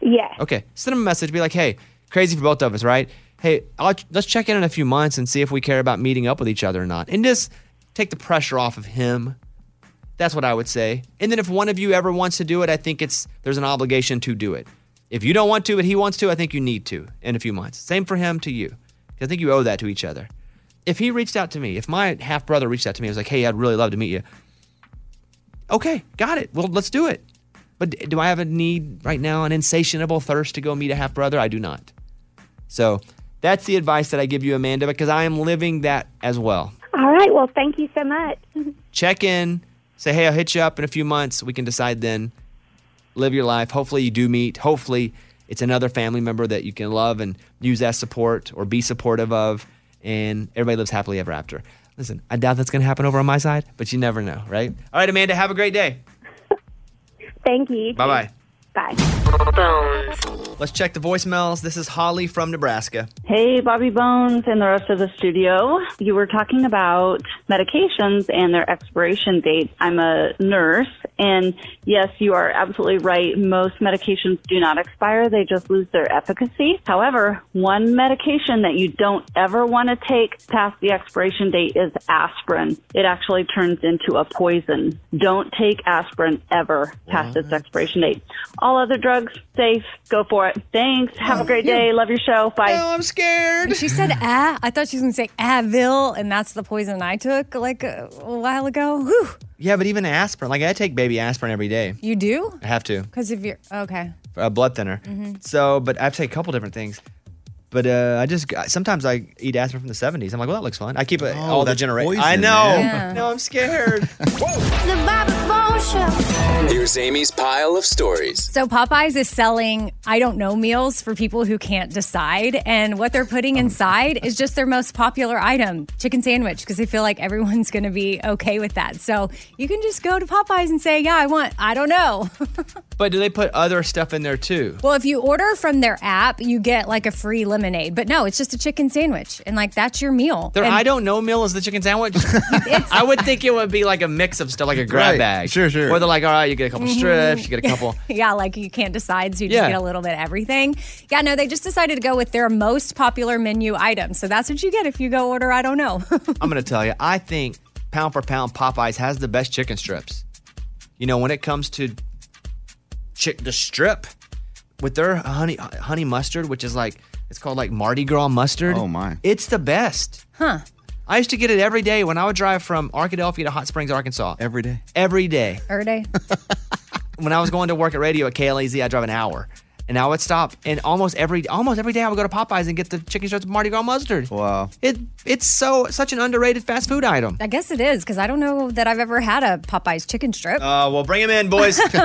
Yeah. Okay, send him a message. Be like, hey, crazy for both of us, right? Hey, I'll, let's check in in a few months and see if we care about meeting up with each other or not. And just take the pressure off of him. That's what I would say. And then if one of you ever wants to do it, I think it's there's an obligation to do it. If you don't want to, but he wants to, I think you need to in a few months. Same for him to you. I think you owe that to each other. If he reached out to me, if my half brother reached out to me, I was like, "Hey, I'd really love to meet you." Okay, got it. Well, let's do it. But do I have a need right now, an insatiable thirst to go meet a half brother? I do not. So that's the advice that I give you, Amanda, because I am living that as well. All right. Well, thank you so much. Check in, say, hey, I'll hit you up in a few months. We can decide then. Live your life. Hopefully, you do meet. Hopefully, it's another family member that you can love and use as support or be supportive of, and everybody lives happily ever after. Listen, I doubt that's going to happen over on my side, but you never know, right? All right, Amanda, have a great day. Thank you. Bye bye. Bye. Let's check the voicemails. This is Holly from Nebraska. Hey, Bobby Bones and the rest of the studio. You were talking about medications and their expiration date. I'm a nurse, and yes, you are absolutely right. Most medications do not expire, they just lose their efficacy. However, one medication that you don't ever want to take past the expiration date is aspirin. It actually turns into a poison. Don't take aspirin ever past its expiration date. All other drugs, safe. Go for it. Thanks. Have a great day. Love your show. Bye. I'm scared. She said ah. I thought she was going to say Advil, and that's the poison I took like a, a while ago. Whew. Yeah, but even aspirin, like I take baby aspirin every day. You do? I have to. Because if you're okay. a blood thinner. Mhm. So, but I've taken a couple different things. But uh, I just sometimes I eat aspirin from the '70s. I'm like, well, that looks fun. I keep it Oh, all the that's generation. I know. man. No, I'm scared. Here's Amy's pile of stories. So Popeyes is selling I don't know meals for people who can't decide, and what they're putting inside is just their most popular item, chicken sandwich, because they feel like everyone's going to be okay with that. So you can just go to Popeyes and say, "Yeah, I want I don't know." but do they put other stuff in there too? well, if you order from their app, you get like a free lemonade, but no, it's just a chicken sandwich, and like that's your meal. Their And- I don't know meal is the chicken sandwich. I would think it would be like a mix of stuff, like a grab Right. bag. Sure, sure. Or they're like, all right, you get a couple Mhm. strips, you get a couple. yeah, like you can't decide, so you just Yeah. get a little bit of everything. Yeah, no, they just decided to go with their most popular menu item. So that's what you get if you go order, I don't know. I'm gonna tell you, I think pound for pound, Popeyes has the best chicken strips. You know, when it comes to chick the strip with their honey honey mustard, which is like it's called like Mardi Gras mustard. Oh my! It's the best. Huh. I used to get it every day when I would drive from Arkadelphia to Hot Springs, Arkansas. Every day. Every day. Every day. when I was going to work at radio at KLAZ, I drove an hour. And now would stopped. and almost every almost every day I would go to Popeyes and get the chicken strips with Mardi Gras mustard. Wow, it it's so such an underrated fast food item. I guess it is because I don't know that I've ever had a Popeyes chicken strip. Uh, well, bring him in, boys. All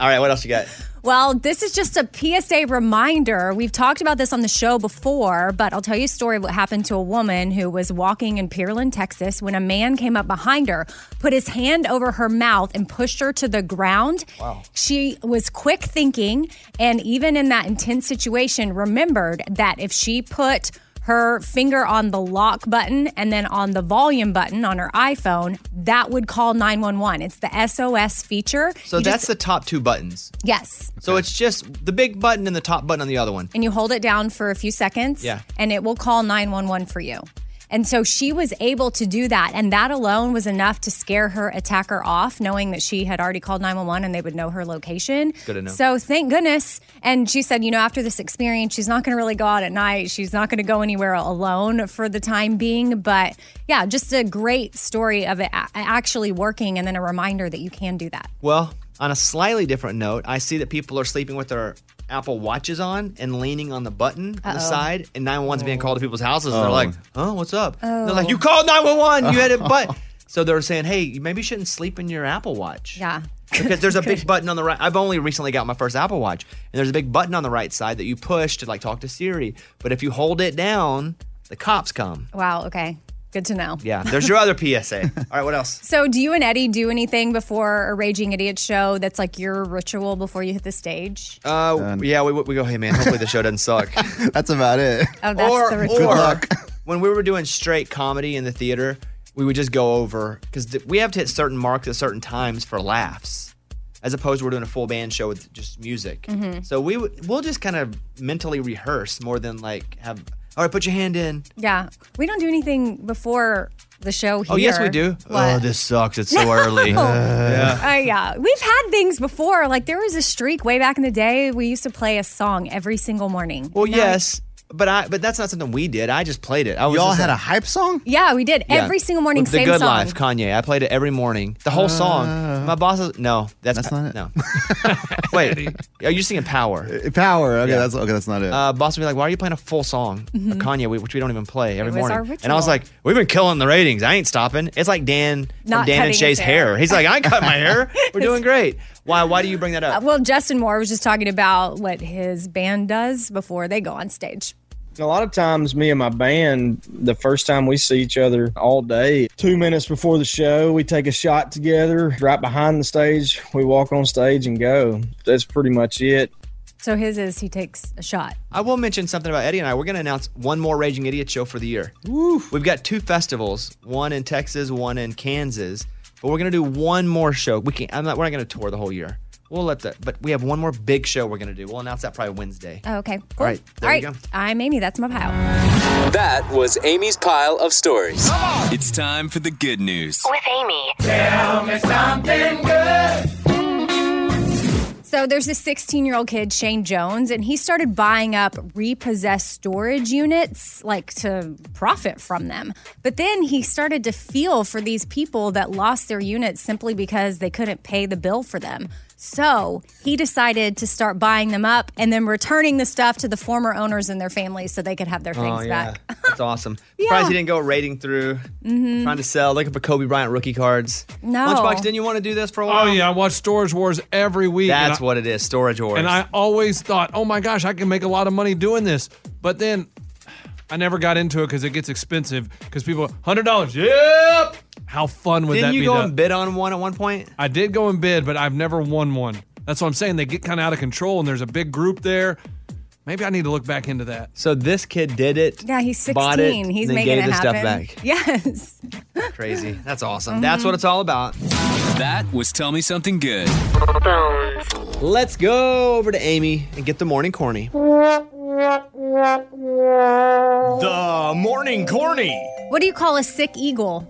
right, what else you got? Well, this is just a PSA reminder. We've talked about this on the show before, but I'll tell you a story of what happened to a woman who was walking in Pearland, Texas, when a man came up behind her, put his hand over her mouth, and pushed her to the ground. Wow. She was quick thinking, and even in that intense situation, remembered that if she put her finger on the lock button and then on the volume button on her iPhone, that would call 911. It's the SOS feature. So You that's just- the top two buttons. yes. So it's just the big button and the top button on the other one. and you hold it down for a few seconds Yeah. and it will call 911 for you. And so she was able to do that. And that alone was enough to scare her attacker off, knowing that she had already called 911 and they would know her location. Good to know. So thank goodness. And she said, you know, after this experience, she's not going to really go out at night. She's not going to go anywhere alone for the time being. But yeah, just a great story of it a- actually working and then a reminder that you can do that. Well, on a slightly different note, I see that people are sleeping with their Apple Watches on and leaning on the button on the Uh-oh. side, and 911's being called to people's houses. And Oh. they're like, "Oh, what's up?" Oh. They're like, "You called 911. You had a but." So they're saying, "Hey, you maybe you shouldn't sleep in your Apple Watch." Yeah. because there's a big button on the right. I've only recently got my first Apple Watch, and there's a big button on the right side that you push to like talk to Siri. But if you hold it down, the cops come. Wow. Okay. Good to know. Yeah, there's your other PSA. All right, what else? So, do you and Eddie do anything before a Raging Idiot show that's like your ritual before you hit the stage? Uh, yeah, we, we go, hey man, hopefully the show doesn't suck. That's about it. Oh, that's or, the ritual. or when we were doing straight comedy in the theater, we would just go over because th- we have to hit certain marks at certain times for laughs, as opposed to we're doing a full band show with just music. Mhm. So we would we'll just kind of mentally rehearse more than like have. All right, put your hand in. Yeah. We don't do anything before the show here. Oh yes, we do. What? Oh, this sucks. It's so early. No. yeah. Uh, yeah, we've had things before. Like there was a streak way back in the day. We used to play a song every single morning. Well, Now- yes, But I but that's not something we did. I just played it. I was Y'all just had a like- hype song? Yeah, we did Yeah. every single morning. With same the Good song. Life, Kanye. I played it every morning. The whole song. Uh, My boss is no. That's, That's not it? No. Wait. Are you singing Power? Power. Okay, Yeah. that's okay. That's not it. Uh, boss would be like, "Why are you playing a full song of Mhm. Kanye, we- which we don't even play every was morning?" our And I was ritual. like, "We've been killing the ratings. I ain't stopping." It's like Dan from Not Dan and cutting Shay's his hair. hair. He's like, "I ain't cut my hair. We're doing great." Why? Why do you bring that Uh, up? well, Justin Moore was just talking about what his band does before they go on stage. A lot of times, me and my band, the first time we see each other all day, two minutes before the show, we take a shot together. Right behind the stage, we walk on stage and go. That's pretty much it. So his is he takes a shot. I will mention something about Eddie and I. We're going to announce one more Raging Idiot show for the year. We've got two festivals, one in Texas, one in Kansas. But we're going to do one more show. We can't. I'm not. We're not going to tour the whole year. We'll let that. But we have one more big show we're going to do. We'll announce that probably Wednesday. Oh, okay. All Cool. right. There All you go. I'm Amy. That's my pile. That was Amy's pile of stories. It's time for the good news. With Amy. Tell me something good. So there's this 16 year old kid, Shane Jones, and he started buying up repossessed storage units, like to profit from them. But then he started to feel for these people that lost their units simply because they couldn't pay the bill for them. So he decided to start buying them up and then returning the stuff to the former owners and their families so they could have their things oh yeah, back. that's awesome. Surprised he didn't go raiding through, Mhm. trying to sell, looking for Kobe Bryant rookie cards. No. Lunchbox, didn't you want to do this for a while? Oh yeah, I watch Storage Wars every week. That's I- what it is. Storage wars. And I always thought, oh my gosh, I can make a lot of money doing this. But then I never got into it because it gets expensive. Because people, hundred dollars, yep. How fun would Didn't that you go to- and bid on one at one point? I did go and bid, but I've never won one. That's what I'm saying. They get kind of out of control, and there's a big group there. Maybe I need to look back into that. So this kid did it. Yeah, he's 16. Bought it, he's then making gave it the stuff happen. back. Yes. Crazy. That's awesome. Mm-hmm. That's what it's all about. That was Tell Me Something Good. Let's go over to Amy and get the morning corny. The morning corny. What do you call a sick eagle?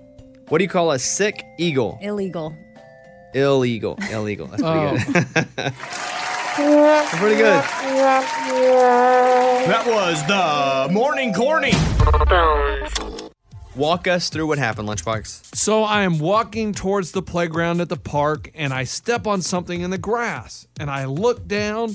What do you call a sick eagle? Illegal. Illegal. Illegal. That's pretty Oh. good. pretty good. That was the morning corny. Walk us through what happened, Lunchbox. So I am walking towards the playground at the park and I step on something in the grass and I look down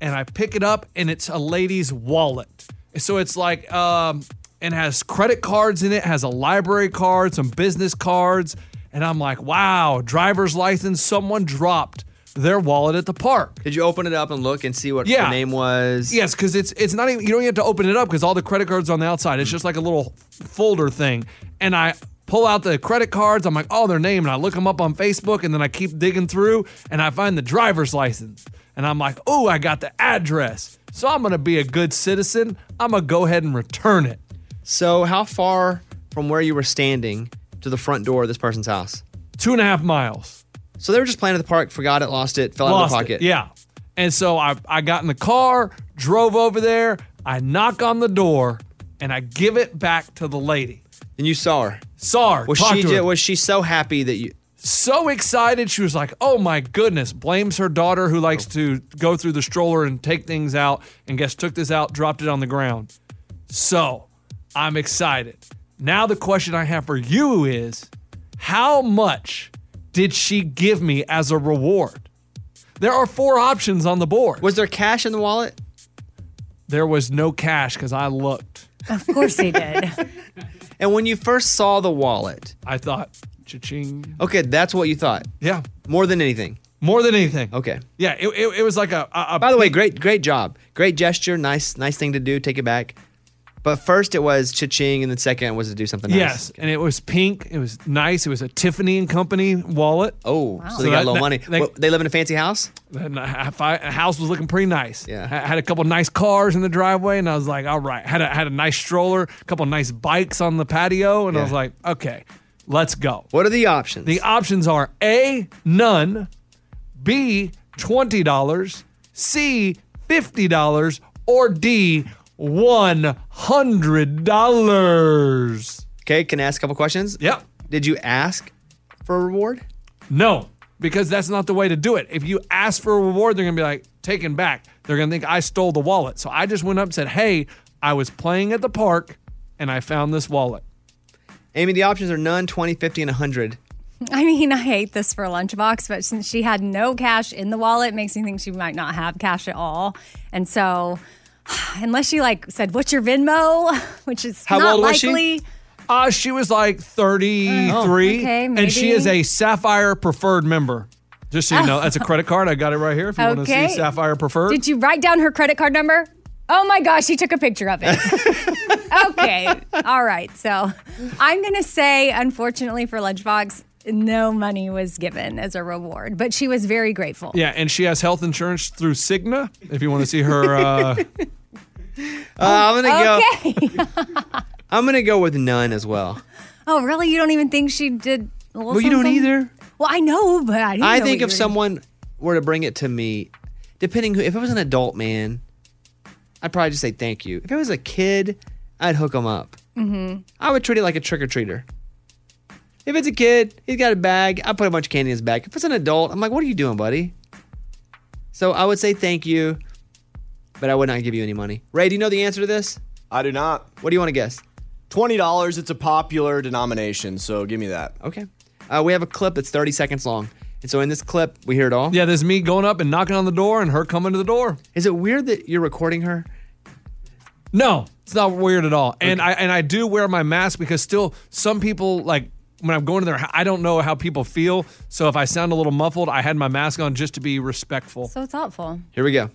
and I pick it up and it's a lady's wallet. So it's like um and has credit cards in it, has a library card, some business cards, and I'm like, "Wow, driver's license someone dropped their wallet at the park." Did you open it up and look and see what Yeah. the name was? Yes, because it's it's not even you don't even have to open it up because all the credit cards on the outside. It's just like a little folder thing. And I pull out the credit cards. I'm like, oh, their name, and I look them up on Facebook, and then I keep digging through, and I find the driver's license, and I'm like, oh, I got the address. So I'm gonna be a good citizen. I'm gonna go ahead and return it. So how far from where you were standing to the front door of this person's house? Two and a half miles. So they were just playing at the park, forgot it, lost it, fell out of Lost their it. Yeah. And so I, I got in the car, drove over there, I knock on the door, and I give it back to the lady. And you saw her. Saw her. Was she her. was she so happy that you so excited. She was like, "Oh my goodness!" Blames her daughter who likes oh. to go through the stroller and take things out, and guess took this out, dropped it on the ground. So I'm excited. Now the question I have for you is, how much did she give me as a reward? There are four options on the board. Was there cash in the wallet? There was no cash because I looked. Of course he did. And when you first saw the wallet, I thought, cha-ching. Okay, that's what you thought. Yeah. More than anything. More than anything. Okay. Yeah, it, it, it was like a, a, a By the way, great great job. Great gesture. Nice nice thing to do. Take it back. But first it was cha-ching, and then second was to do something nice. Yes, and it was pink. It was nice. It was a Tiffany and Company wallet. Oh, so they got a little money. They, What, they live in a fancy house. and uh, a house was looking pretty nice. Yeah. Ha- had a couple nice cars in the driveway, and I was like, all right. Had a had a nice stroller, a couple nice bikes on the patio, and I was like, okay, let's go. What are the options? The options are A, none, B, twenty dollars, C, fifty dollars, or D, one hundred dollars. Okay, can I ask a couple questions? Yep. Did you ask for a reward? No, because that's not the way to do it. If you ask for a reward, they're gonna be like taken back. They're gonna think I stole the wallet. So I just went up and said, "Hey, I was playing at the park and I found this wallet. Amy, the options are none, 20, 50, and 100. I mean, I hate this for a Lunchbox, but since she had no cash in the wallet, it makes me think she might not have cash at all. And so, unless she like said, "What's your Venmo?" which is How not old was she? likely. Uh, she was like 33, Oh, okay, and she maybe. is a Sapphire Preferred member. Just so you know, that's a credit card. I got it right here if you want to Okay. see Sapphire Preferred. Did you write down her credit card number? Oh my gosh, she took a picture of it. okay. All right. So I'm going to say, unfortunately for Lunchbox, no money was given as a reward, but she was very grateful. yeah, and she has health insurance through Cigna. If you want to see her, uh, Uh, I'm gonna go. I'm gonna go with none as well. oh, really? You don't even think she did? a little Well, you don't something? either. Well, I know, but I didn't I know think what if you were- someone were to bring it to me, depending who, if it was an adult man, I'd probably just say thank you. If it was a kid, I'd hook them up. Mhm. I would treat it like a trick or treater. If it's a kid, he's got a bag. I put a bunch of candy in his bag. If it's an adult, I'm like, what are you doing, buddy? So I would say thank you, but I would not give you any money. Ray, do you know the answer to this? I do not. What do you want to guess? Twenty dollars. It's a popular denomination, so give me that. Okay. Uh, we have a clip that's 30 seconds long. And so in this clip, we hear it all. yeah, there's me going up and knocking on the door and her coming to the door. Is it weird that you're recording her? No, it's not weird at all. And I and I do wear my mask because still some people like when I'm going to their I don't know how people feel. So if I sound a little muffled, I had my mask on just to be respectful. So thoughtful. Here we go.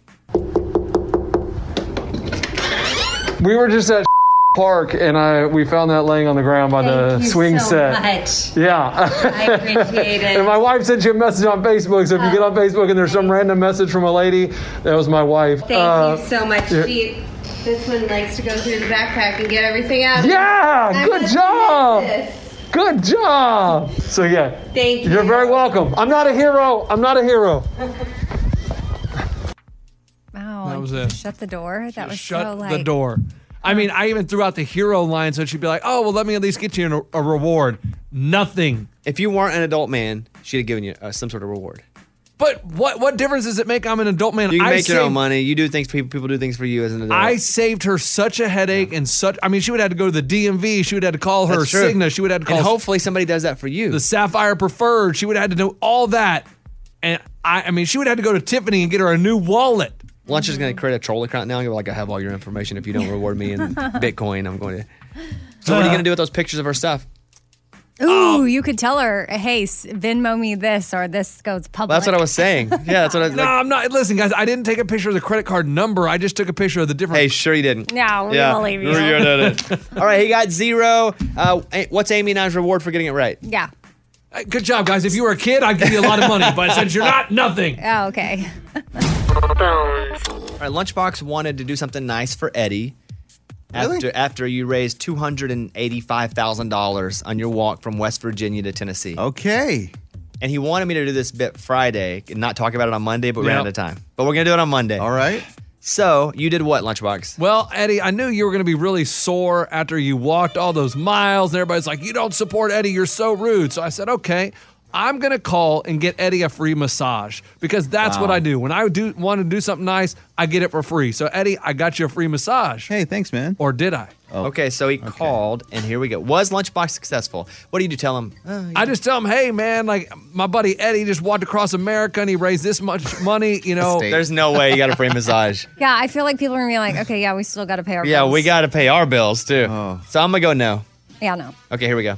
We were just at park and I we found that laying on the ground by the Thank you swing so set. much. Yeah. I appreciate it. and my wife sent you a message on Facebook. So if you get on Facebook and there's some random message from a lady, that was my wife. Thank Uh, you so much. yeah. She, this one likes to go through the backpack and get everything out. Yeah, I'm good job. Good job. So yeah. Thank you. You're very welcome. I'm not a hero. I'm not a hero. Wow. That was it. Shut the door. That was Shut so like Shut the door. I mean, I even threw out the hero line so she'd be like, "Oh, well, let me at least get you a, a reward." Nothing. If you weren't an adult man, she'd have given you uh, some sort of reward. But what what difference does it make? I'm an adult man. You can I make your own money. You do things for people. People do things for you as an adult. I saved her such a headache and such. I mean, she would have to go to the DMV. She would have to call her That's. Cigna. She would have to call. And hopefully somebody does that for you. The Sapphire Preferred. She would have had to do all that. And I, I mean, she would have to go to Tiffany and get her a new wallet. Lunch is going to create a troll account now. and go like, I have all your information. If you don't reward me in Bitcoin, I'm going to. So what are you going to do with those pictures of her stuff? Ooh, you could tell her, hey, s- Venmo me this or this goes public. That's what I was saying. Yeah, that's what I was No, like. I'm not. Listen, guys, I didn't take a picture of the credit card number. I just took a picture of the different. Hey, sure you didn't. No, we Yeah. believe you. You did it. All right, he got zero. Uh, what's Amy and I's reward for getting it right? Yeah. Good job, guys. If you were a kid, I'd give you a lot of money. But since you're not, nothing. Oh, okay. All right, Lunchbox wanted to do something nice for Eddie. After after you raised two hundred and eighty five thousand dollars on your walk from West Virginia to Tennessee. Okay. And he wanted me to do this bit Friday and not talk about it on Monday, but we ran Yep. out of time. But we're gonna do it on Monday. All right. So you did what, Lunchbox? Well, Eddie, I knew you were going to be really sore after you walked all those miles, and everybody's like, "You don't support Eddie. You're so rude." So I said, "Okay." I'm gonna call and get Eddie a free massage because that's what I do. When I do want to do something nice, I get it for free. So Eddie, I got you a free massage. Hey, thanks, man. Or did I? Oh. Okay, so he called, and here we go. Was Lunchbox successful? What do you do? Tell him. "Oh, I just tell him, hey man, like my buddy Eddie just walked across America and he raised this much money. You know, There's no way you got a free massage. Yeah, I feel like people are gonna be like, okay, yeah, we still got to pay our Yeah, bills. we got to pay our bills too. Oh. So I'm gonna go no. Yeah, no. Okay, here we go.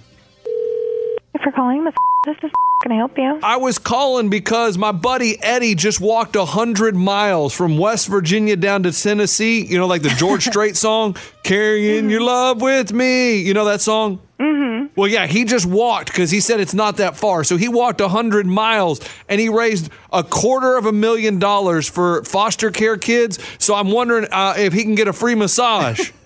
for calling. This this is. Can I help you? I was calling because my buddy Eddie just walked a hundred miles from West Virginia down to Tennessee. You know, like the George Strait song, "Carrying Your Love with Me." You know that song? Mm-hmm. Well, yeah, he just walked because he said it's not that far. So he walked a hundred miles and he raised a quarter of a million dollars for foster care kids. So I'm wondering uh, if he can get a free massage.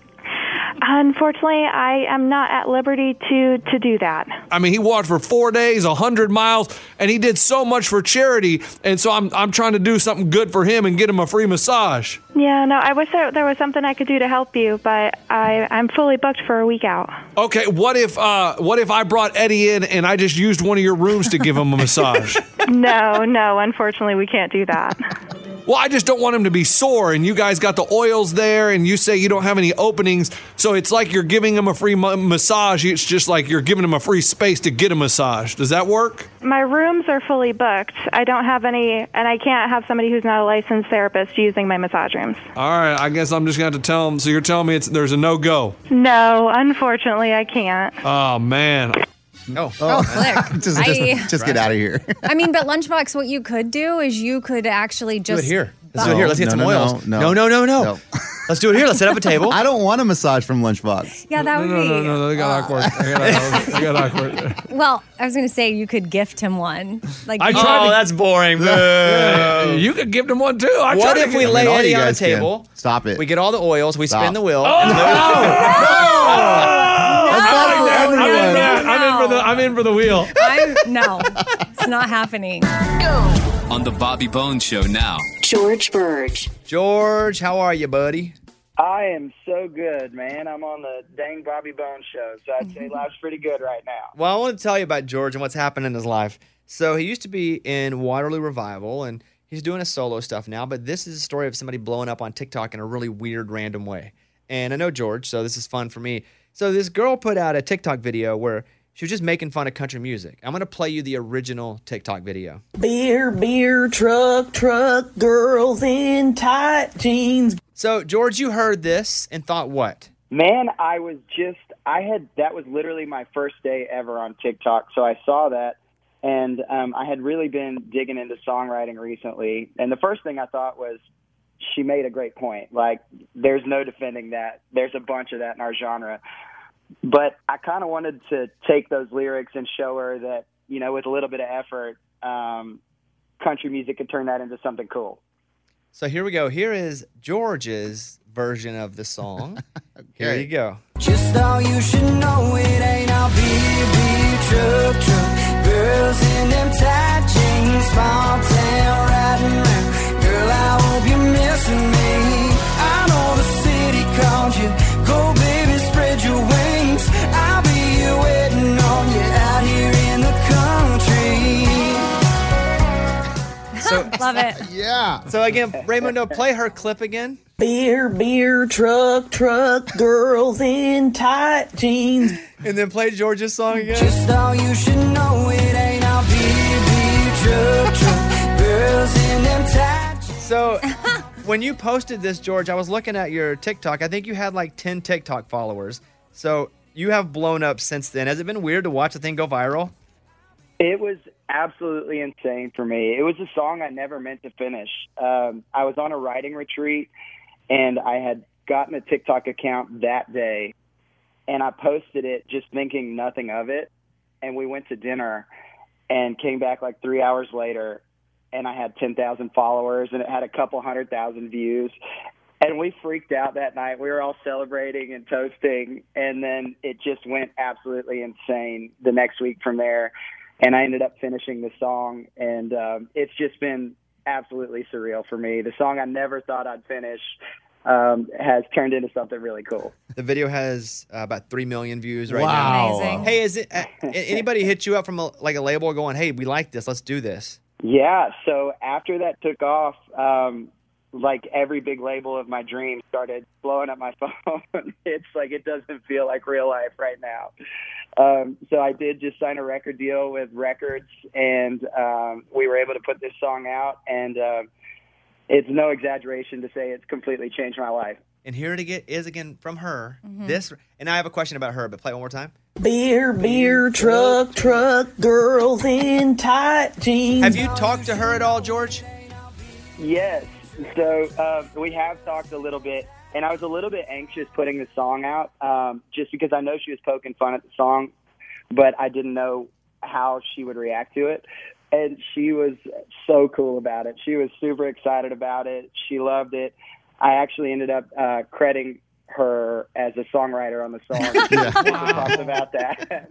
Unfortunately, I am not at liberty to to do that. I mean, he walked for four days, a hundred miles, and he did so much for charity. And so I'm I'm trying to do something good for him and get him a free massage. Yeah, no, I wish there, there was something I could do to help you, but I I'm fully booked for a week out. Okay, what if uh what if I brought Eddie in and I just used one of your rooms to give him a massage? no, no, unfortunately, we can't do that. Well, I just don't want him to be sore, and you guys got the oils there, and you say you don't have any openings, so it's like you're giving him a free ma- massage. It's just like you're giving him a free space to get a massage. Does that work? My rooms are fully booked. I don't have any, and I can't have somebody who's not a licensed therapist using my massage rooms. All right, I guess I'm just gonna have to tell him. So you're telling me it's there's a no go. No, unfortunately, I can't. Oh man. Oh, Oh, oh click. just, I- just, just get out of here. I mean, but Lunchbox, what you could do is you could actually Do just it here. Let's do it here. Let's get No, some no, oils. no, no, no. no, no, No. Let's do it here. Let's set up a table. I don't want a massage from Lunchbox. Yeah, that would no, be. no, no, no, they uh, got awkward. They got awkward. They got awkward. Well, I was going to say you could gift him one. Like I tried Oh, to- that's boring. Yeah, you could give him one too. I what if we lay Eddie on a guys can. table? Stop it. We get all the oils. We spin the wheel. Oh, and That's bad for I'm in, everyone. that. I'm in for the. I'm in for the wheel. I'm, no, it's not happening. On the Bobby Bones Show now. George Birge. George, how are you, buddy? I am so good, man. I'm on the dang Bobby Bones show, so I'd say life's pretty good right now. Well, I want to tell you about George and what's happened in his life. So he used to be in Waterloo Revival, and he's doing his solo stuff now. But this is a story of somebody blowing up on TikTok in a really weird, random way. And I know George, so this is fun for me. So this girl put out a TikTok video where she was just making fun of country music. I'm gonna play you the original TikTok video. Beer, beer, truck, truck, girls in tight jeans. So George, you heard this and thought what? Man, I was just, I had, that was literally my first day ever on TikTok. So I saw that and um, I had really been digging into songwriting recently. And the first thing I thought was, she made a great point. Like, there's no defending that. There's a bunch of that in our genre. But I kind of wanted to take those lyrics and show her that, you know, with a little bit of effort, um, country music could turn that into something cool. So here we go. Here is George's version of the song. Here you go. Just all you should know, it ain't all beer, beer, truck, truck. Girls in them tight jeans, small town riding around. Girl, I hope you're missing me. I know the city called you. Go, So Love it. Yeah. So again, Raymundo, play her clip again. Beer, beer, truck, truck, girls in tight jeans. And then play George's song again. Just all you should know, it ain't all beer, beer, truck, truck, girls in them tight jeans. So when you posted this, George, I was looking at your TikTok. I think you had like 10 TikTok followers. So you have blown up since then. Has it been weird to watch the thing go viral? It was absolutely insane for me. It was a song I never meant to finish. Um, I was on a writing retreat, and I had gotten a TikTok account that day, and I posted it just thinking nothing of it. And we went to dinner, and came back like three hours later, and I had ten thousand followers, and it had a couple hundred thousand views. And we freaked out that night. We were all celebrating and toasting, and then it just went absolutely insane the next week from there and I ended up finishing the song, and um, it's just been absolutely surreal for me. The song I never thought I'd finish um, has turned into something really cool. The video has uh, about 3 million views right Wow. now. Amazing. Hey, is it uh, anybody hit you up from a, like a label going, "Hey, we like this. Let's do this." Yeah, so after that took off, um, like every big label of my dreams started blowing up my phone. it's like it doesn't feel like real life right now. Um, so I did just sign a record deal with Records, and um, we were able to put this song out. And um it's no exaggeration to say it's completely changed my life. And here it again is again from her. This and I have a question about her, but play it one more time. Beer, beer, truck, truck, girls in tight jeans. Have you talked to her at all, George? Yes. So uh, we have talked a little bit, and I was a little bit anxious putting the song out, um, just because I know she was poking fun at the song, but I didn't know how she would react to it. And she was so cool about it. She was super excited about it. She loved it. I actually ended up uh, crediting her as a songwriter on the song. We talked about that.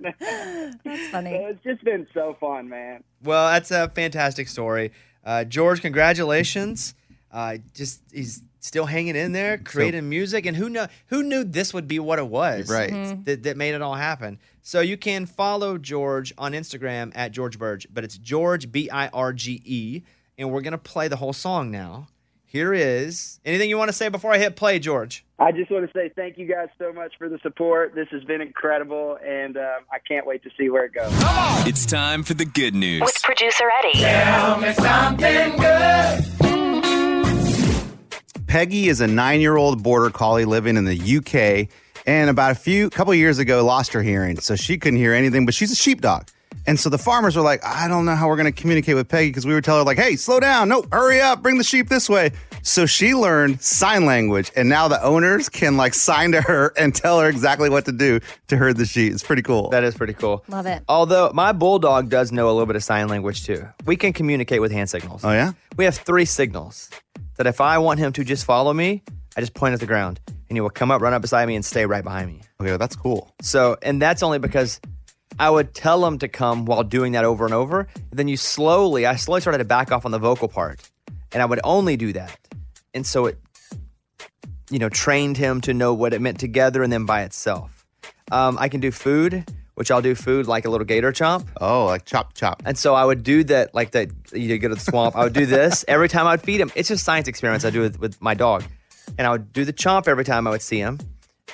That's funny. So it's just been so fun, man. Well, that's a fantastic story. Uh, George, congratulations. Uh, just he's still hanging in there, creating music, and who know who knew this would be what it was, Right. Mm-hmm. That, that made it all happen. So you can follow George on Instagram at George Birge, but it's George B I R G E, and we're gonna play the whole song now. Here is anything you want to say before I hit play, George? I just want to say thank you guys so much for the support. This has been incredible, and um, I can't wait to see where it goes. It's time for the good news. With producer Eddie. Tell me something good. Peggy is a nine-year-old border collie living in the UK, and about a few couple years ago lost her hearing, so she couldn't hear anything. But she's a sheepdog, and so the farmers were like, "I don't know how we're going to communicate with Peggy because we were telling her like, hey, slow down, no, hurry up, bring the sheep this way." So she learned sign language, and now the owners can like sign to her and tell her exactly what to do to herd the sheep. It's pretty cool. That is pretty cool. Love it. Although my bulldog does know a little bit of sign language too. We can communicate with hand signals. Oh yeah. We have three signals that if I want him to just follow me, I just point at the ground and he will come up, run up beside me, and stay right behind me. Okay, well, that's cool. So, and that's only because I would tell him to come while doing that over and over. And then you slowly, I slowly started to back off on the vocal part, and I would only do that. And so it, you know, trained him to know what it meant together and then by itself. Um, I can do food, which I'll do food like a little gator chomp. Oh, like chop chop. And so I would do that, like that. You go to the swamp. I would do this every time I would feed him. It's just science experiments I do with, with my dog, and I would do the chomp every time I would see him,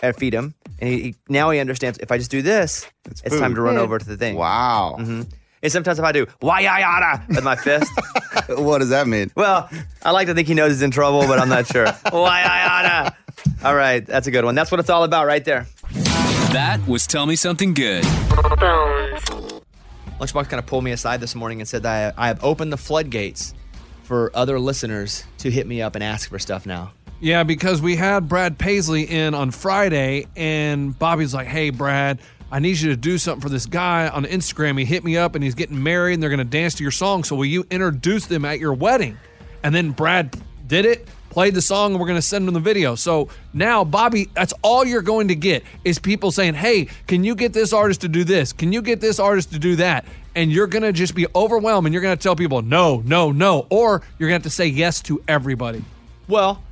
and feed him. And he, he now he understands if I just do this, it's, time to run over to the thing. Wow. hmm And sometimes if I do why ya yada with my fist, what does that mean? Well, I like to think he knows he's in trouble, but I'm not sure. why ya yada. All right, that's a good one. That's what it's all about right there. That was Tell Me Something Good. Lunchbox kind of pulled me aside this morning and said that I, I have opened the floodgates for other listeners to hit me up and ask for stuff now. Yeah, because we had Brad Paisley in on Friday, and Bobby's like, "Hey, Brad, I need you to do something for this guy on Instagram. He hit me up, and he's getting married, and they're going to dance to your song. So will you introduce them at your wedding?" And then Brad did it, played the song, and we're going to send them the video. So now, Bobby, that's all you're going to get is people saying, "Hey, can you get this artist to do this? Can you get this artist to do that?" And you're going to just be overwhelmed, and you're going to tell people, "No, no, no," or you're going to have to say yes to everybody. Well,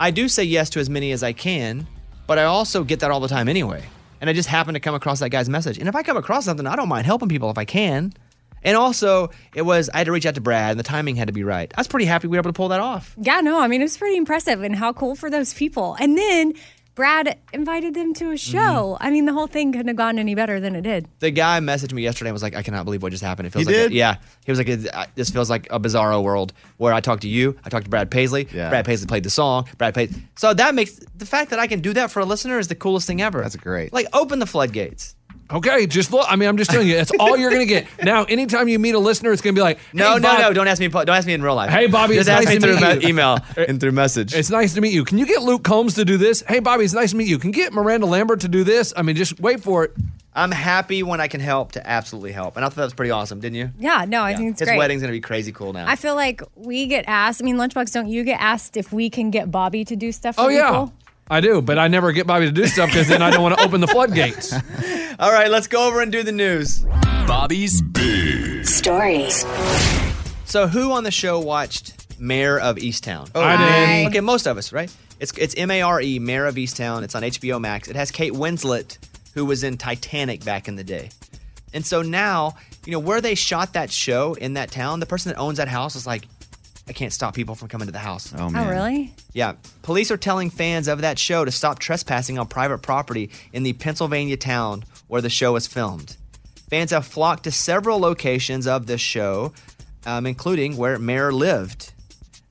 I do say yes to as many as I can, but I also get that all the time anyway. And I just happen to come across that guy's message. And if I come across something, I don't mind helping people if I can. And also, it was, I had to reach out to Brad and the timing had to be right. I was pretty happy we were able to pull that off. Yeah, no, I mean, it was pretty impressive and how cool for those people. And then Brad invited them to a mm-hmm. show. I mean, the whole thing couldn't have gone any better than it did. The guy messaged me yesterday and was like, I cannot believe what just happened. It feels He like, a- yeah. He was like, this feels like a bizarro world where I talked to you, I talked to Brad Paisley, Yeah. Brad Paisley played the song, Brad Paisley. So that makes the fact that I can do that for a listener is the coolest thing ever. That's great. Like, open the floodgates. Okay, just look. I mean, I'm just telling you, that's all you're gonna get. Now, anytime you meet a listener, it's gonna be like, No, hey, no, Bob- no. Don't ask me. Don't ask me in real life. Hey, Bobby, just it's ask nice me to through meet me- you. email uh, and through message. It's nice to meet you. Can you get Luke Combs to do this? Hey, Bobby, it's nice to meet you. Can you get Miranda Lambert to do this? I mean, just wait for it. I'm happy when I can help to absolutely help, and I thought that was pretty awesome, didn't you? Yeah, no, I think it's His great. wedding's gonna be crazy cool now. I feel like we get asked. I mean, Lunchbox, don't you get asked if we can get Bobby to do stuff oh, for Oh yeah, people? I do, but I never get Bobby to do stuff because then I don't want to open the floodgates. All right, let's go over and do the news. Bobby's Big Stories. So, who on the show watched Mare of Easttown? Oh, I did. I- Okay, most of us, right? It's it's M A R E, Mare of Easttown. It's on HBO Max. It has Kate Winslet, who was in Titanic back in the day. And so now, you know, where they shot that show in that town, the person that owns that house is like, I can't stop people from coming to the house. Oh man. Oh, really? Yeah. Police are telling fans of that show to stop trespassing on private property in the Pennsylvania town where the show was filmed. Fans have flocked to several locations of this show, um, including where Mare lived.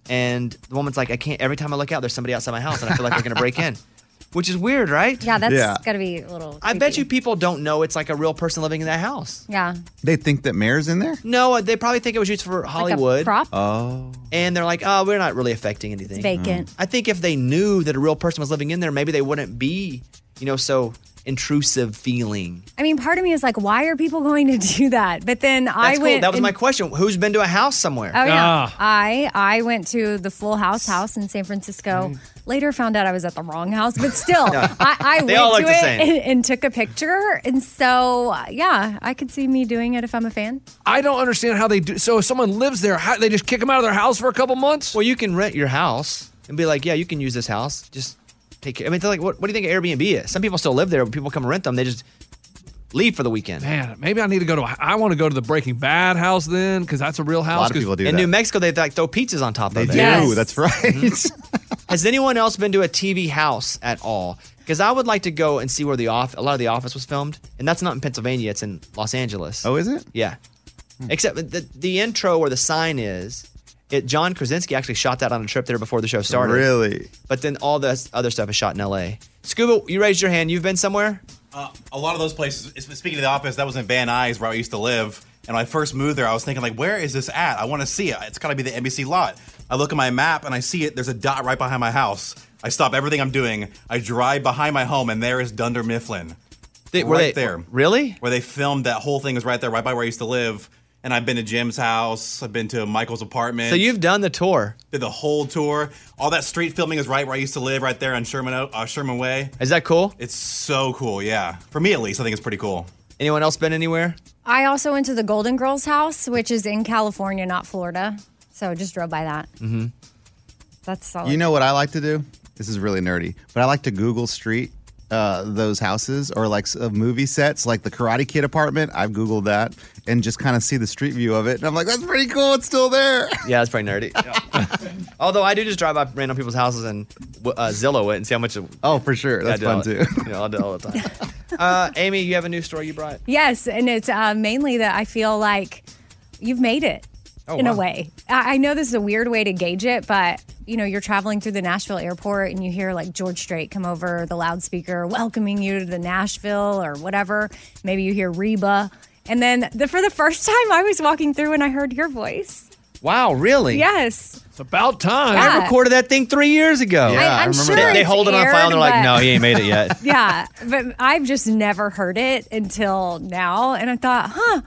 And the woman's like, I can't, every time I look out, there's somebody outside my house and I feel like they're going to break in. Which is weird, right? Yeah, that's Yeah. got to be a little. I bet you people don't know it's like a real person living in that house. Yeah. They think that Mare's in there? No, uh, they probably think it was used for Hollywood. prop? Oh. And they're like, oh, we're not really affecting anything. It's vacant. I think if they knew that a real person was living in there, maybe they wouldn't be, you know, so intrusive feeling. I mean, part of me is like, why are people going to do that? But then I That's cool. went. That was and- my question. Who's been to a house somewhere? Oh yeah, Ah. I I went to the Full House house in San Francisco. Later, found out I was at the wrong house, but still, I, I They went all to the it same. and, and took a picture. And so, uh, yeah, I could see me doing it if I'm a fan. I don't understand how they do. So if someone lives there, how, they just kick them out of their house for a couple months. Well, you can rent your house and be like, yeah, you can use this house. Just take care. I mean, they're like, what, what do you think Airbnb is? Some people still live there, but people come rent them. They just leave for the weekend. Man, maybe I need to go to. I want to go to the Breaking Bad house then, because that's a real house. 'cause- In New Mexico, they like throw pizzas on top They of it. do. Yes. That's right. Mhm. Has anyone else been to a TV house at all? Because I would like to go and see where the off a lot of the Office was filmed, and that's not in Pennsylvania; it's in Los Angeles. Oh, is it? Yeah. Except the the intro where the sign is, it John Krasinski actually shot that on a trip there before the show started. Really? But then all the other stuff is shot in L.A. Scuba, you raised your hand. You've been somewhere? Uh, a lot of those places. Speaking of the office, that was in Van Nuys where I used to live. And when I first moved there, I was thinking like, where is this at? I want to see it. It's got to be the NBC lot. I look at my map and I see it. There's a dot right behind my house. I stop everything I'm doing. I drive behind my home, and there is Dunder Mifflin. They- were right they- there. Really? Where they filmed that whole thing is right there, right by where I used to live. And I've been to Jim's house. I've been to Michael's apartment. So you've done the tour. did the whole tour. All that street filming is right where I used to live, right there on Sherman uh, Sherman Way. Is that cool? It's so cool. Yeah, for me at least, I think it's pretty cool. Anyone else been anywhere? I also went to the Golden Girls house, which is in California, not Florida. So just drove by that. Mm-hmm. That's solid. You know what I like to do? This is really nerdy, but I like to Google Street uh, those houses or like s- uh, movie sets, like the Karate Kid apartment. I've Googled that and just kind of see the street view of it. And I'm like, that's pretty cool. It's still there. Yeah, it's pretty nerdy. Although I do just drive by random people's houses and uh, Zillow it and see how much. It, oh, for sure. That's I fun all- too. You know, I'll do it all the time. uh, Amy, you have a new story you brought. Yes, and it's uh, mainly that I feel like you've made it Oh, in wow. a way. I, I know this is a weird way to gauge it, but you know, you're traveling through the Nashville airport and you hear like George Strait come over the loudspeaker welcoming you to the Nashville or whatever. Maybe you hear Reba. And then the, for the first time, I was walking through and I heard your voice. Wow, really? Yes. It's about time. Yeah. I recorded that thing three years ago. Yeah, I- I'm I remember sure They, they hold it on file and they're like, no, he ain't made it yet. yeah, but I've just never heard it until now, and I thought, huh,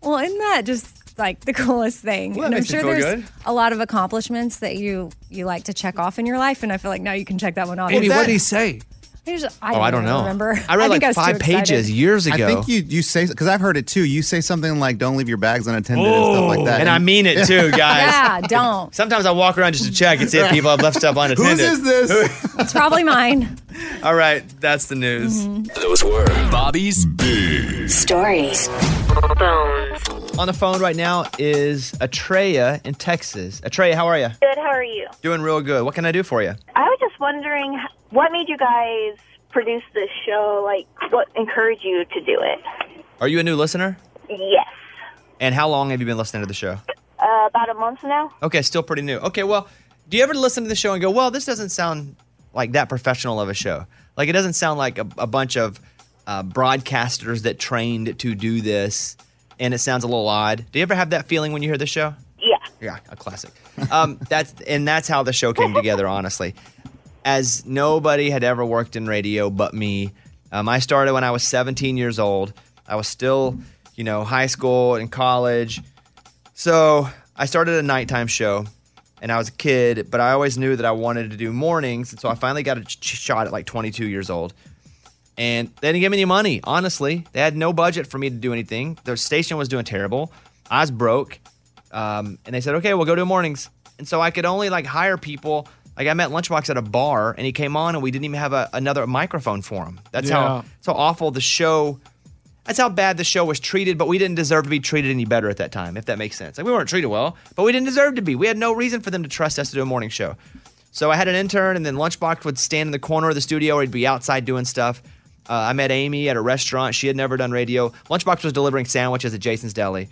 well, isn't that just like the coolest thing? Well, and I'm sure there's good. a lot of accomplishments that you you like to check off in your life, and I feel like now you can check that one off. Amy, what did he say? I, just, I Oh, I don't know. Remember? I read think like was five pages years ago. I think you you say because I've heard it too. You say something like "Don't leave your bags unattended" and stuff like that. Oh, and I mean it too, guys. Yeah, don't. Sometimes I walk around just to check and see if people have left stuff unattended. Whose is this? It's probably mine. All right, that's the news. Those were Bobby's Big Stories. On the phone right now is Atreya in Texas. Atreya, how are you? Good. How are you? Doing real good. What can I do for you? I was just wondering what made you guys produce this show? Like, what encouraged you to do it? Are you a new listener? Yes. And how long have you been listening to the show? Uh, about a month now. Okay, still pretty new. Okay, well, do you ever listen to the show and go, well, this doesn't sound like that professional of a show? Like, it doesn't sound like a, a bunch of uh, broadcasters that trained to do this, and it sounds a little odd. Do you ever have that feeling when you hear the show? Yeah. Yeah, a classic. Um, that's and that's how the show came together. Honestly, as nobody had ever worked in radio but me. Um, I started when I was 17 years old. I was still, you know, high school and college. So I started a nighttime show, and I was a kid, but I always knew that I wanted to do mornings. And so I finally got a ch- shot at like 22 years old. And they didn't give me any money, honestly. They had no budget for me to do anything. Their station was doing terrible. I was broke. Um, and they said, okay, we'll go to mornings. And so I could only like hire people. Like I met Lunchbox at a bar and he came on and we didn't even have a, another microphone for him. That's Yeah. how, that's how awful the show, that's how bad the show was treated, but we didn't deserve to be treated any better at that time, if that makes sense. Like we weren't treated well, but we didn't deserve to be. We had no reason for them to trust us to do a morning show. So I had an intern, and then Lunchbox would stand in the corner of the studio, or he'd be outside doing stuff. Uh, I met Amy at a restaurant. She had never done radio. Lunchbox was delivering sandwiches at Jason's Deli.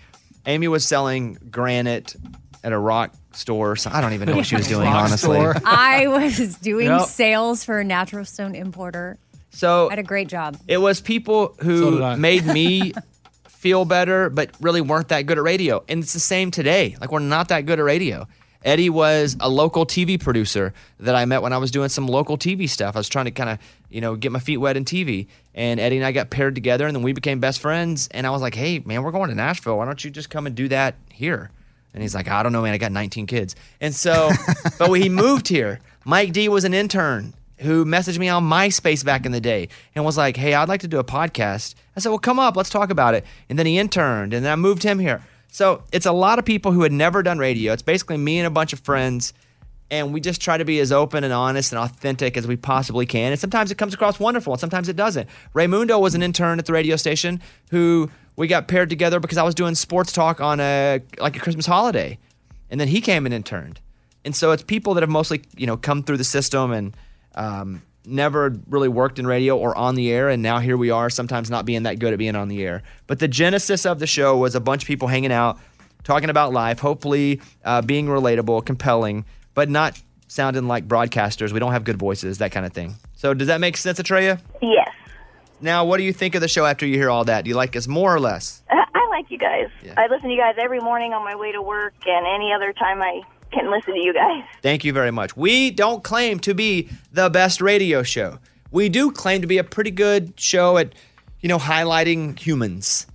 Amy was selling granite at a rock store. So I don't even know what she was doing, Rock honestly. store. I was doing Yep. sales for a natural stone importer. So I had a great job. It was people So who did I. made me feel better, but really weren't that good at radio. And it's the same today. Like, we're not that good at radio. Eddie was a local TV producer that I met when I was doing some local TV stuff. I was trying to kind of, you know, get my feet wet in TV. And Eddie and I got paired together, and then we became best friends. And I was like, hey, man, we're going to Nashville. Why don't you just come and do that here? And he's like, I don't know, man. I got 19 kids. And so, but when he moved here, Mike D was an intern who messaged me on MySpace back in the day and was like, hey, I'd like to do a podcast. I said, well, come up, let's talk about it. And then he interned, and then I moved him here. So it's a lot of people who had never done radio. It's basically me and a bunch of friends And we just try to be as open and honest and authentic as we possibly can. And sometimes it comes across wonderful and sometimes it doesn't. Raymundo was an intern at the radio station who we got paired together because I was doing sports talk on a like a Christmas holiday. And then he came and interned. And so it's people that have mostly, you know, come through the system and um, never really worked in radio or on the air. And now here we are, sometimes not being that good at being on the air. But the genesis of the show was a bunch of people hanging out, talking about life, hopefully uh, being relatable, compelling, but not sounding like broadcasters. We don't have good voices, that kind of thing. So does that make sense, Atreya? Yes. Now, what do you think of the show after you hear all that? Do you like us more or less? I I like you guys. I listen to you guys every morning on my way to work and any other time I can listen to you guys. Thank you very much. We don't claim to be the best radio show. We do claim to be a pretty good show at, you know, highlighting humans.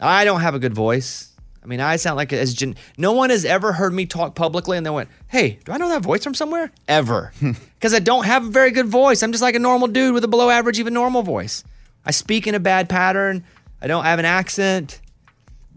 I don't have a good voice. I mean, I sound like as gen- no one has ever heard me talk publicly and they went, "Hey, do I know that voice from somewhere?" Ever. Cuz I don't have a very good voice. I'm just like a normal dude with a below average even normal voice. I speak in a bad pattern. I don't have an accent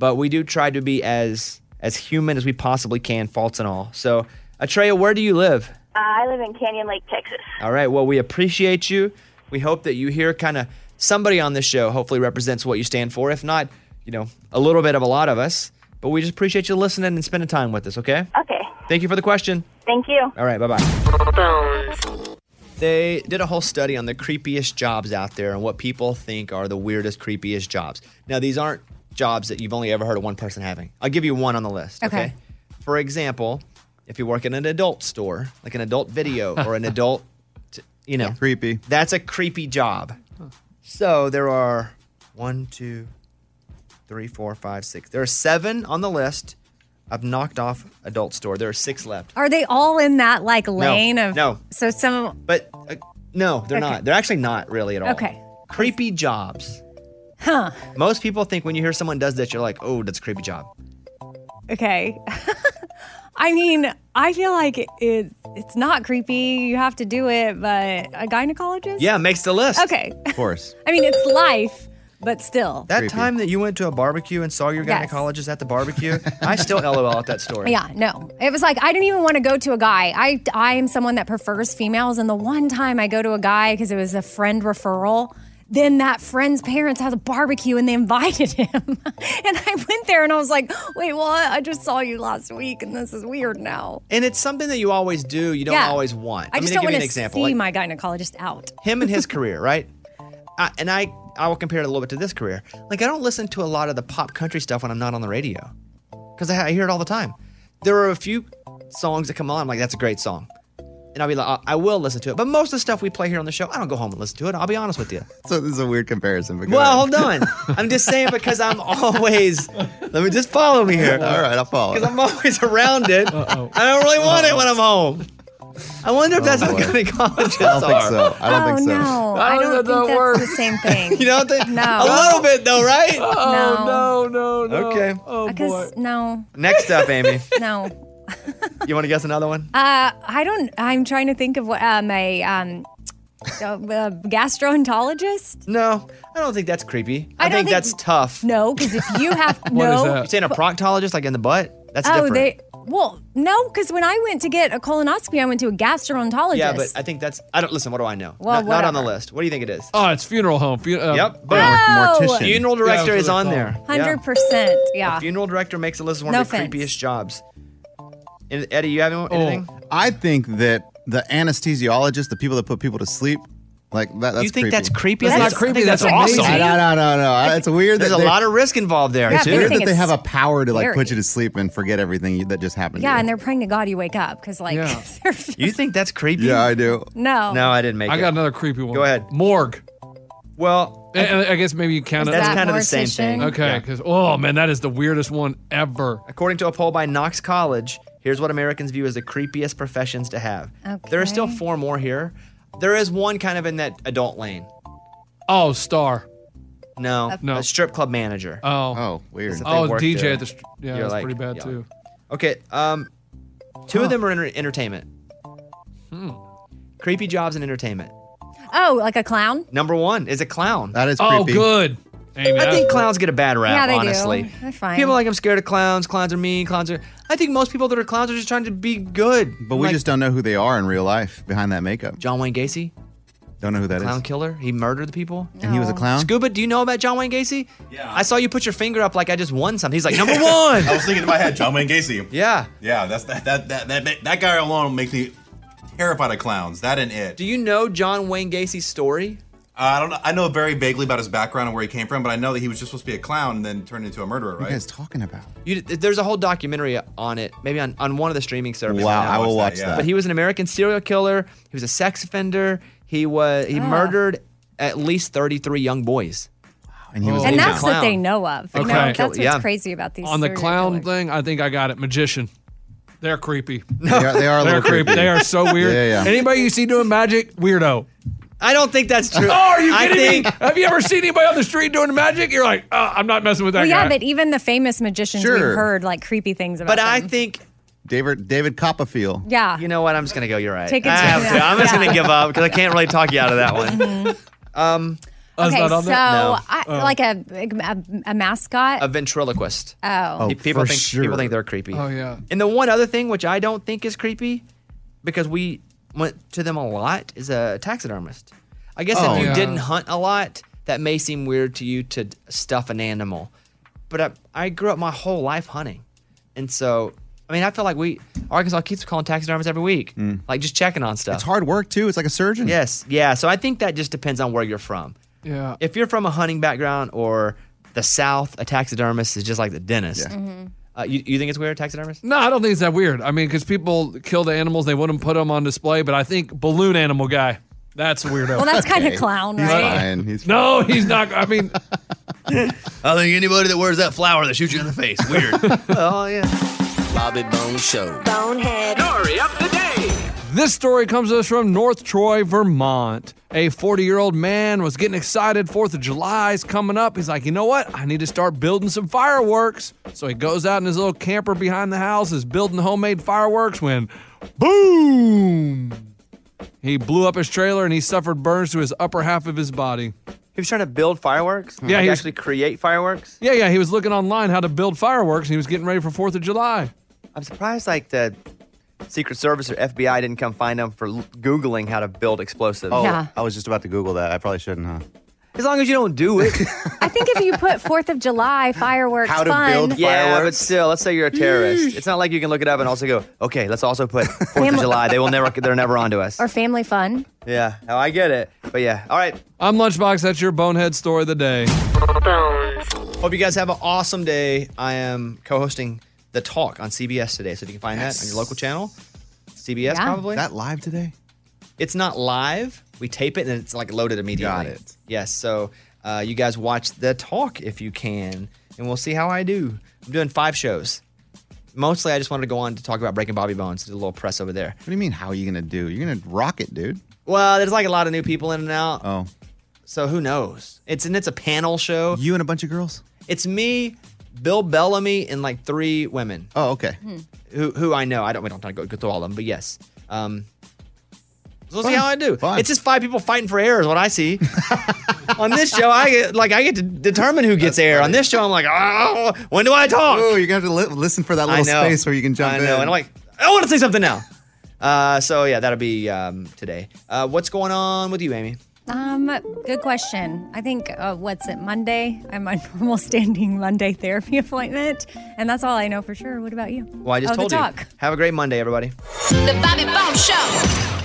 but we do try to be as as human as we possibly can, faults and all. So, Atreya, where do you live? Uh, I live in Canyon Lake, Texas. All right. Well, we appreciate you. We hope that you hear kind of somebody on this show. Hopefully, represents what you stand for. If not, you know, a little bit of a lot of us. But we just appreciate you listening and spending time with us. Okay. Okay. Thank you for the question. Thank you. All right. Bye bye. They did a whole study on the creepiest jobs out there and what people think are the weirdest, creepiest jobs. Now, these aren't jobs that you've only ever heard of one person having. I'll give you one on the list. Okay. Okay. For example, if you work in an adult store, like an adult video or an adult, t- you know, creepy. That's a creepy job. So there are one, two, three, four, five, six. There are seven on the list. I've knocked off adult store. There are six left. Are they all in that like lane of no. So some But uh, no, they're Okay. not. They're actually not really at all. Okay. Creepy jobs. Huh. Most people think when you hear someone does that, you're like, oh, that's a creepy job. Okay. I mean, I feel like it, it it's not creepy. You have to do it, but a gynecologist? Yeah, makes the list. Okay. Of course. I mean, it's life, but still. That time that you went to a barbecue and saw your Yes. gynecologist at the barbecue, I still LOL at that story. Yeah, no. It was like I didn't even want to go to a guy. I I am someone that prefers females, and the one time I go to a guy because it was a friend referral, then that friend's parents had a barbecue and they invited him, and I went there and I was like, wait, what? I just saw you last week, and this is weird now. And it's something that you always do, you don't Yeah. always want. I I'm just don't give want an to see example. Like, my gynecologist out. him and his career, right? I, and I, I will compare it a little bit to this career. Like, I don't listen to a lot of the pop country stuff when I'm not on the radio because I, I hear it all the time. There are a few songs that come on, I'm like, that's a great song. And I'll be like, I- I will listen to it. But most of the stuff we play here on the show, I don't go home and listen to it. I'll be honest with you. So this is a weird comparison. But Well, ahead. hold on. I'm just saying because I'm always. Let me just follow me here. All right, I'll follow. Because I'm always around it. I don't really want it when I'm home. I wonder if Oh, that's how boy. gynecologists I don't think so. I don't oh think so. no, I don't, think that's the same thing. You don't think? No. A little bit though, right? Oh, no, no, no. Okay. Oh, Because no, Next up, Amy. no. You want to guess another one? Uh, I don't. I'm trying to think of what um, a um, a, a gastroenterologist. No, I don't think that's creepy. I I, don't think, think- that's tough. No, because if you have no, You're saying a proctologist, like in the butt? That's oh, different. they well, no, because when I went to get a colonoscopy, I went to a gastroenterologist. yeah, but I think that's. I don't listen. What do I know? Well, not, not on the list. What do you think it is? Oh, it's funeral home. Fu- uh, Yep. boom. Oh! Funeral director that's is on they're there. called. hundred percent. A Yeah. funeral director makes a list of one No of the offense. creepiest jobs. And Eddie, you have Oh. anything? I think that the anesthesiologist, the people that put people to sleep, like that. That's You think creepy. that's creepy? That's That's- not creepy, I think that's awesome. amazing. No, no, no, no. It's weird. There's that a lot of risk involved there. Yeah, It's weird that they have a power to like scary. put you to sleep and forget everything you, that just happened. Yeah, to and they're praying to God you wake up because like Yeah. they're- You think that's creepy? yeah, I do. no, No, I didn't make I it. I got another creepy one. Go ahead. Morgue. Well, And- and I guess maybe you count it. that's that kind of the same thing. Okay, Yeah. because oh man, that is the weirdest one ever. According to a poll by Knox College, here's what Americans view as the creepiest professions to have. Okay. There are still four more here. There is one kind of in that adult lane. Oh, star. No, No. a strip club manager. Oh, Oh, weird. If they oh, work DJ there, at the. St- yeah, you're that's like, pretty bad yeah. too. Okay, um, two Huh. of them are in entertainment. Hmm. Creepy jobs in entertainment. Oh, like a clown? Number one is a clown. That is Oh, creepy. good. Amy, I that's- think clowns get a bad rap. Yeah, they do. honestly, They're fine. People are like I'm scared of clowns. Clowns are mean. Clowns are. I think most people that are clowns are just trying to be good. But we Like just don't know who they are in real life behind that makeup. John Wayne Gacy, Don't know who that is. clown killer. He murdered the people. And he was a clown? Scuba, do you know about John Wayne Gacy? Yeah. I saw you put your finger up like I just won something. He's like number one. I was thinking in my head, John Wayne Gacy. Yeah. Yeah, that's that that that that, that guy alone makes me terrified of clowns. That and it. Do you know John Wayne Gacy's story? Uh, I don't know. I know very vaguely about his background and where he came from, but I know that he was just supposed to be a clown and then turned into a murderer, What are right? you guys talking about? You, there's a whole documentary on it, maybe on, on one of the streaming services. Wow, now. I will watch that. But he was an American serial killer. He was a sex offender. He was he Ah. murdered at least 33 young boys. And he was and a that's what they know of. You Okay. know, that's what's Yeah. crazy about these. On the clown killers. thing, I think I got it. Magician. They're creepy. They are, they are a They're little creepy. creepy. They are so weird. Yeah, yeah. Anybody you see doing magic, weirdo. I don't think that's true. Oh, are you I kidding think, me? Have you ever seen anybody on the street doing magic? You're like, oh, I'm not messing with that Well, guy. yeah, but even the famous magicians we've heard like creepy things about. But I think David David Copperfield. yeah, you know what? I'm just gonna go. You're right. Take it I have to. I'm just yeah. gonna give up because I can't really talk you out of that one. Um, Oh, it's okay, not so on there? No. I, Oh. like a, a a mascot. a ventriloquist. oh, Oh, people for think sure. people think they're creepy. Oh, yeah. And the one other thing which I don't think is creepy, because we went to them a lot, is a taxidermist. I guess Oh. if you Yeah. didn't hunt a lot, that may seem weird to you to stuff an animal. But I, I grew up my whole life hunting, and so I mean I feel like we Arkansas keeps calling taxidermists every week, like just checking on stuff. It's hard work too. It's like a surgeon. Yes, yeah. So I think that just depends on where you're from. Yeah. If you're from a hunting background or the South, a taxidermist is just like the dentist. Mm-hmm. Uh, you, you think it's weird, taxidermist? No, I don't think it's that weird. I mean, because people kill the animals, they wouldn't put them on display. But I think balloon animal guy, that's a weirdo. well, that's kind of Okay. clown, He's right? fine. He's no, he's not. I mean, I think anybody that wears that flower that shoots you in the face, weird. oh yeah. Bobby Bones Show. Bonehead. Story of the day. This story comes to us from North Troy, Vermont. A 40 year old man was getting excited. 4th of July is coming up. He's like, you know what? I need to start building some fireworks. So he goes out in his little camper behind the house, is building homemade fireworks when boom! He blew up his trailer and he suffered burns to his upper half of his body. He was trying to build fireworks. Yeah, like he was- actually create fireworks. Yeah, yeah, he was looking online how to build fireworks and he was getting ready for 4th of July. I'm surprised like the Secret Service or FBI didn't come find him for l- googling how to build explosives. Oh, Yeah. I was just about to Google that. I probably shouldn't, huh? As long as you don't do it. I think if you put Fourth of July fireworks How to fun, build yeah, but still, let's say you're a terrorist. It's not like you can look it up and also go, okay, let's also put Fourth of Family- July. They will never, they're never onto us. or family fun. Yeah, oh, I get it. But yeah, all right. I'm Lunchbox. That's your bonehead story of the day. Hope you guys have an awesome day. I am co-hosting the talk on CBS today, so if you can find that on your local channel, CBS Yeah. probably. Is that live today? It's not live. We tape it and it's like loaded immediately. Got it. Yes. So uh, you guys watch the talk if you can, and we'll see how I do. I'm doing five shows. Mostly, I just wanted to go on to talk about Breaking Bobby Bones. Do a little press over there. What do you mean? How are you gonna do? You're gonna rock it, dude. Well, there's like a lot of new people in and out, Oh, so who knows? It's and it's a panel show. you and a bunch of girls. It's me, Bill Bellamy, and like three women. Oh, okay. who who I know. I don't we don't have to go, go through all of them, but yes. Um, so we'll see how I do. Fun. It's just five people fighting for air is what I see. On this show, I get like I get to determine who gets air. On this show, I'm like, oh, when do I talk? Oh, you're gonna have to li- listen for that little space where you can jump I in. know, and I'm like, I want to say something now. Uh, so yeah, that'll be um, today. Uh, what's going on with you, Amy? Um, good question. I think uh, what's it Monday? I'm on normal standing Monday therapy appointment, and that's all I know for sure. What about you? Well, I just oh, told you. talk. Have a great Monday, everybody. The Bobby Bones Show.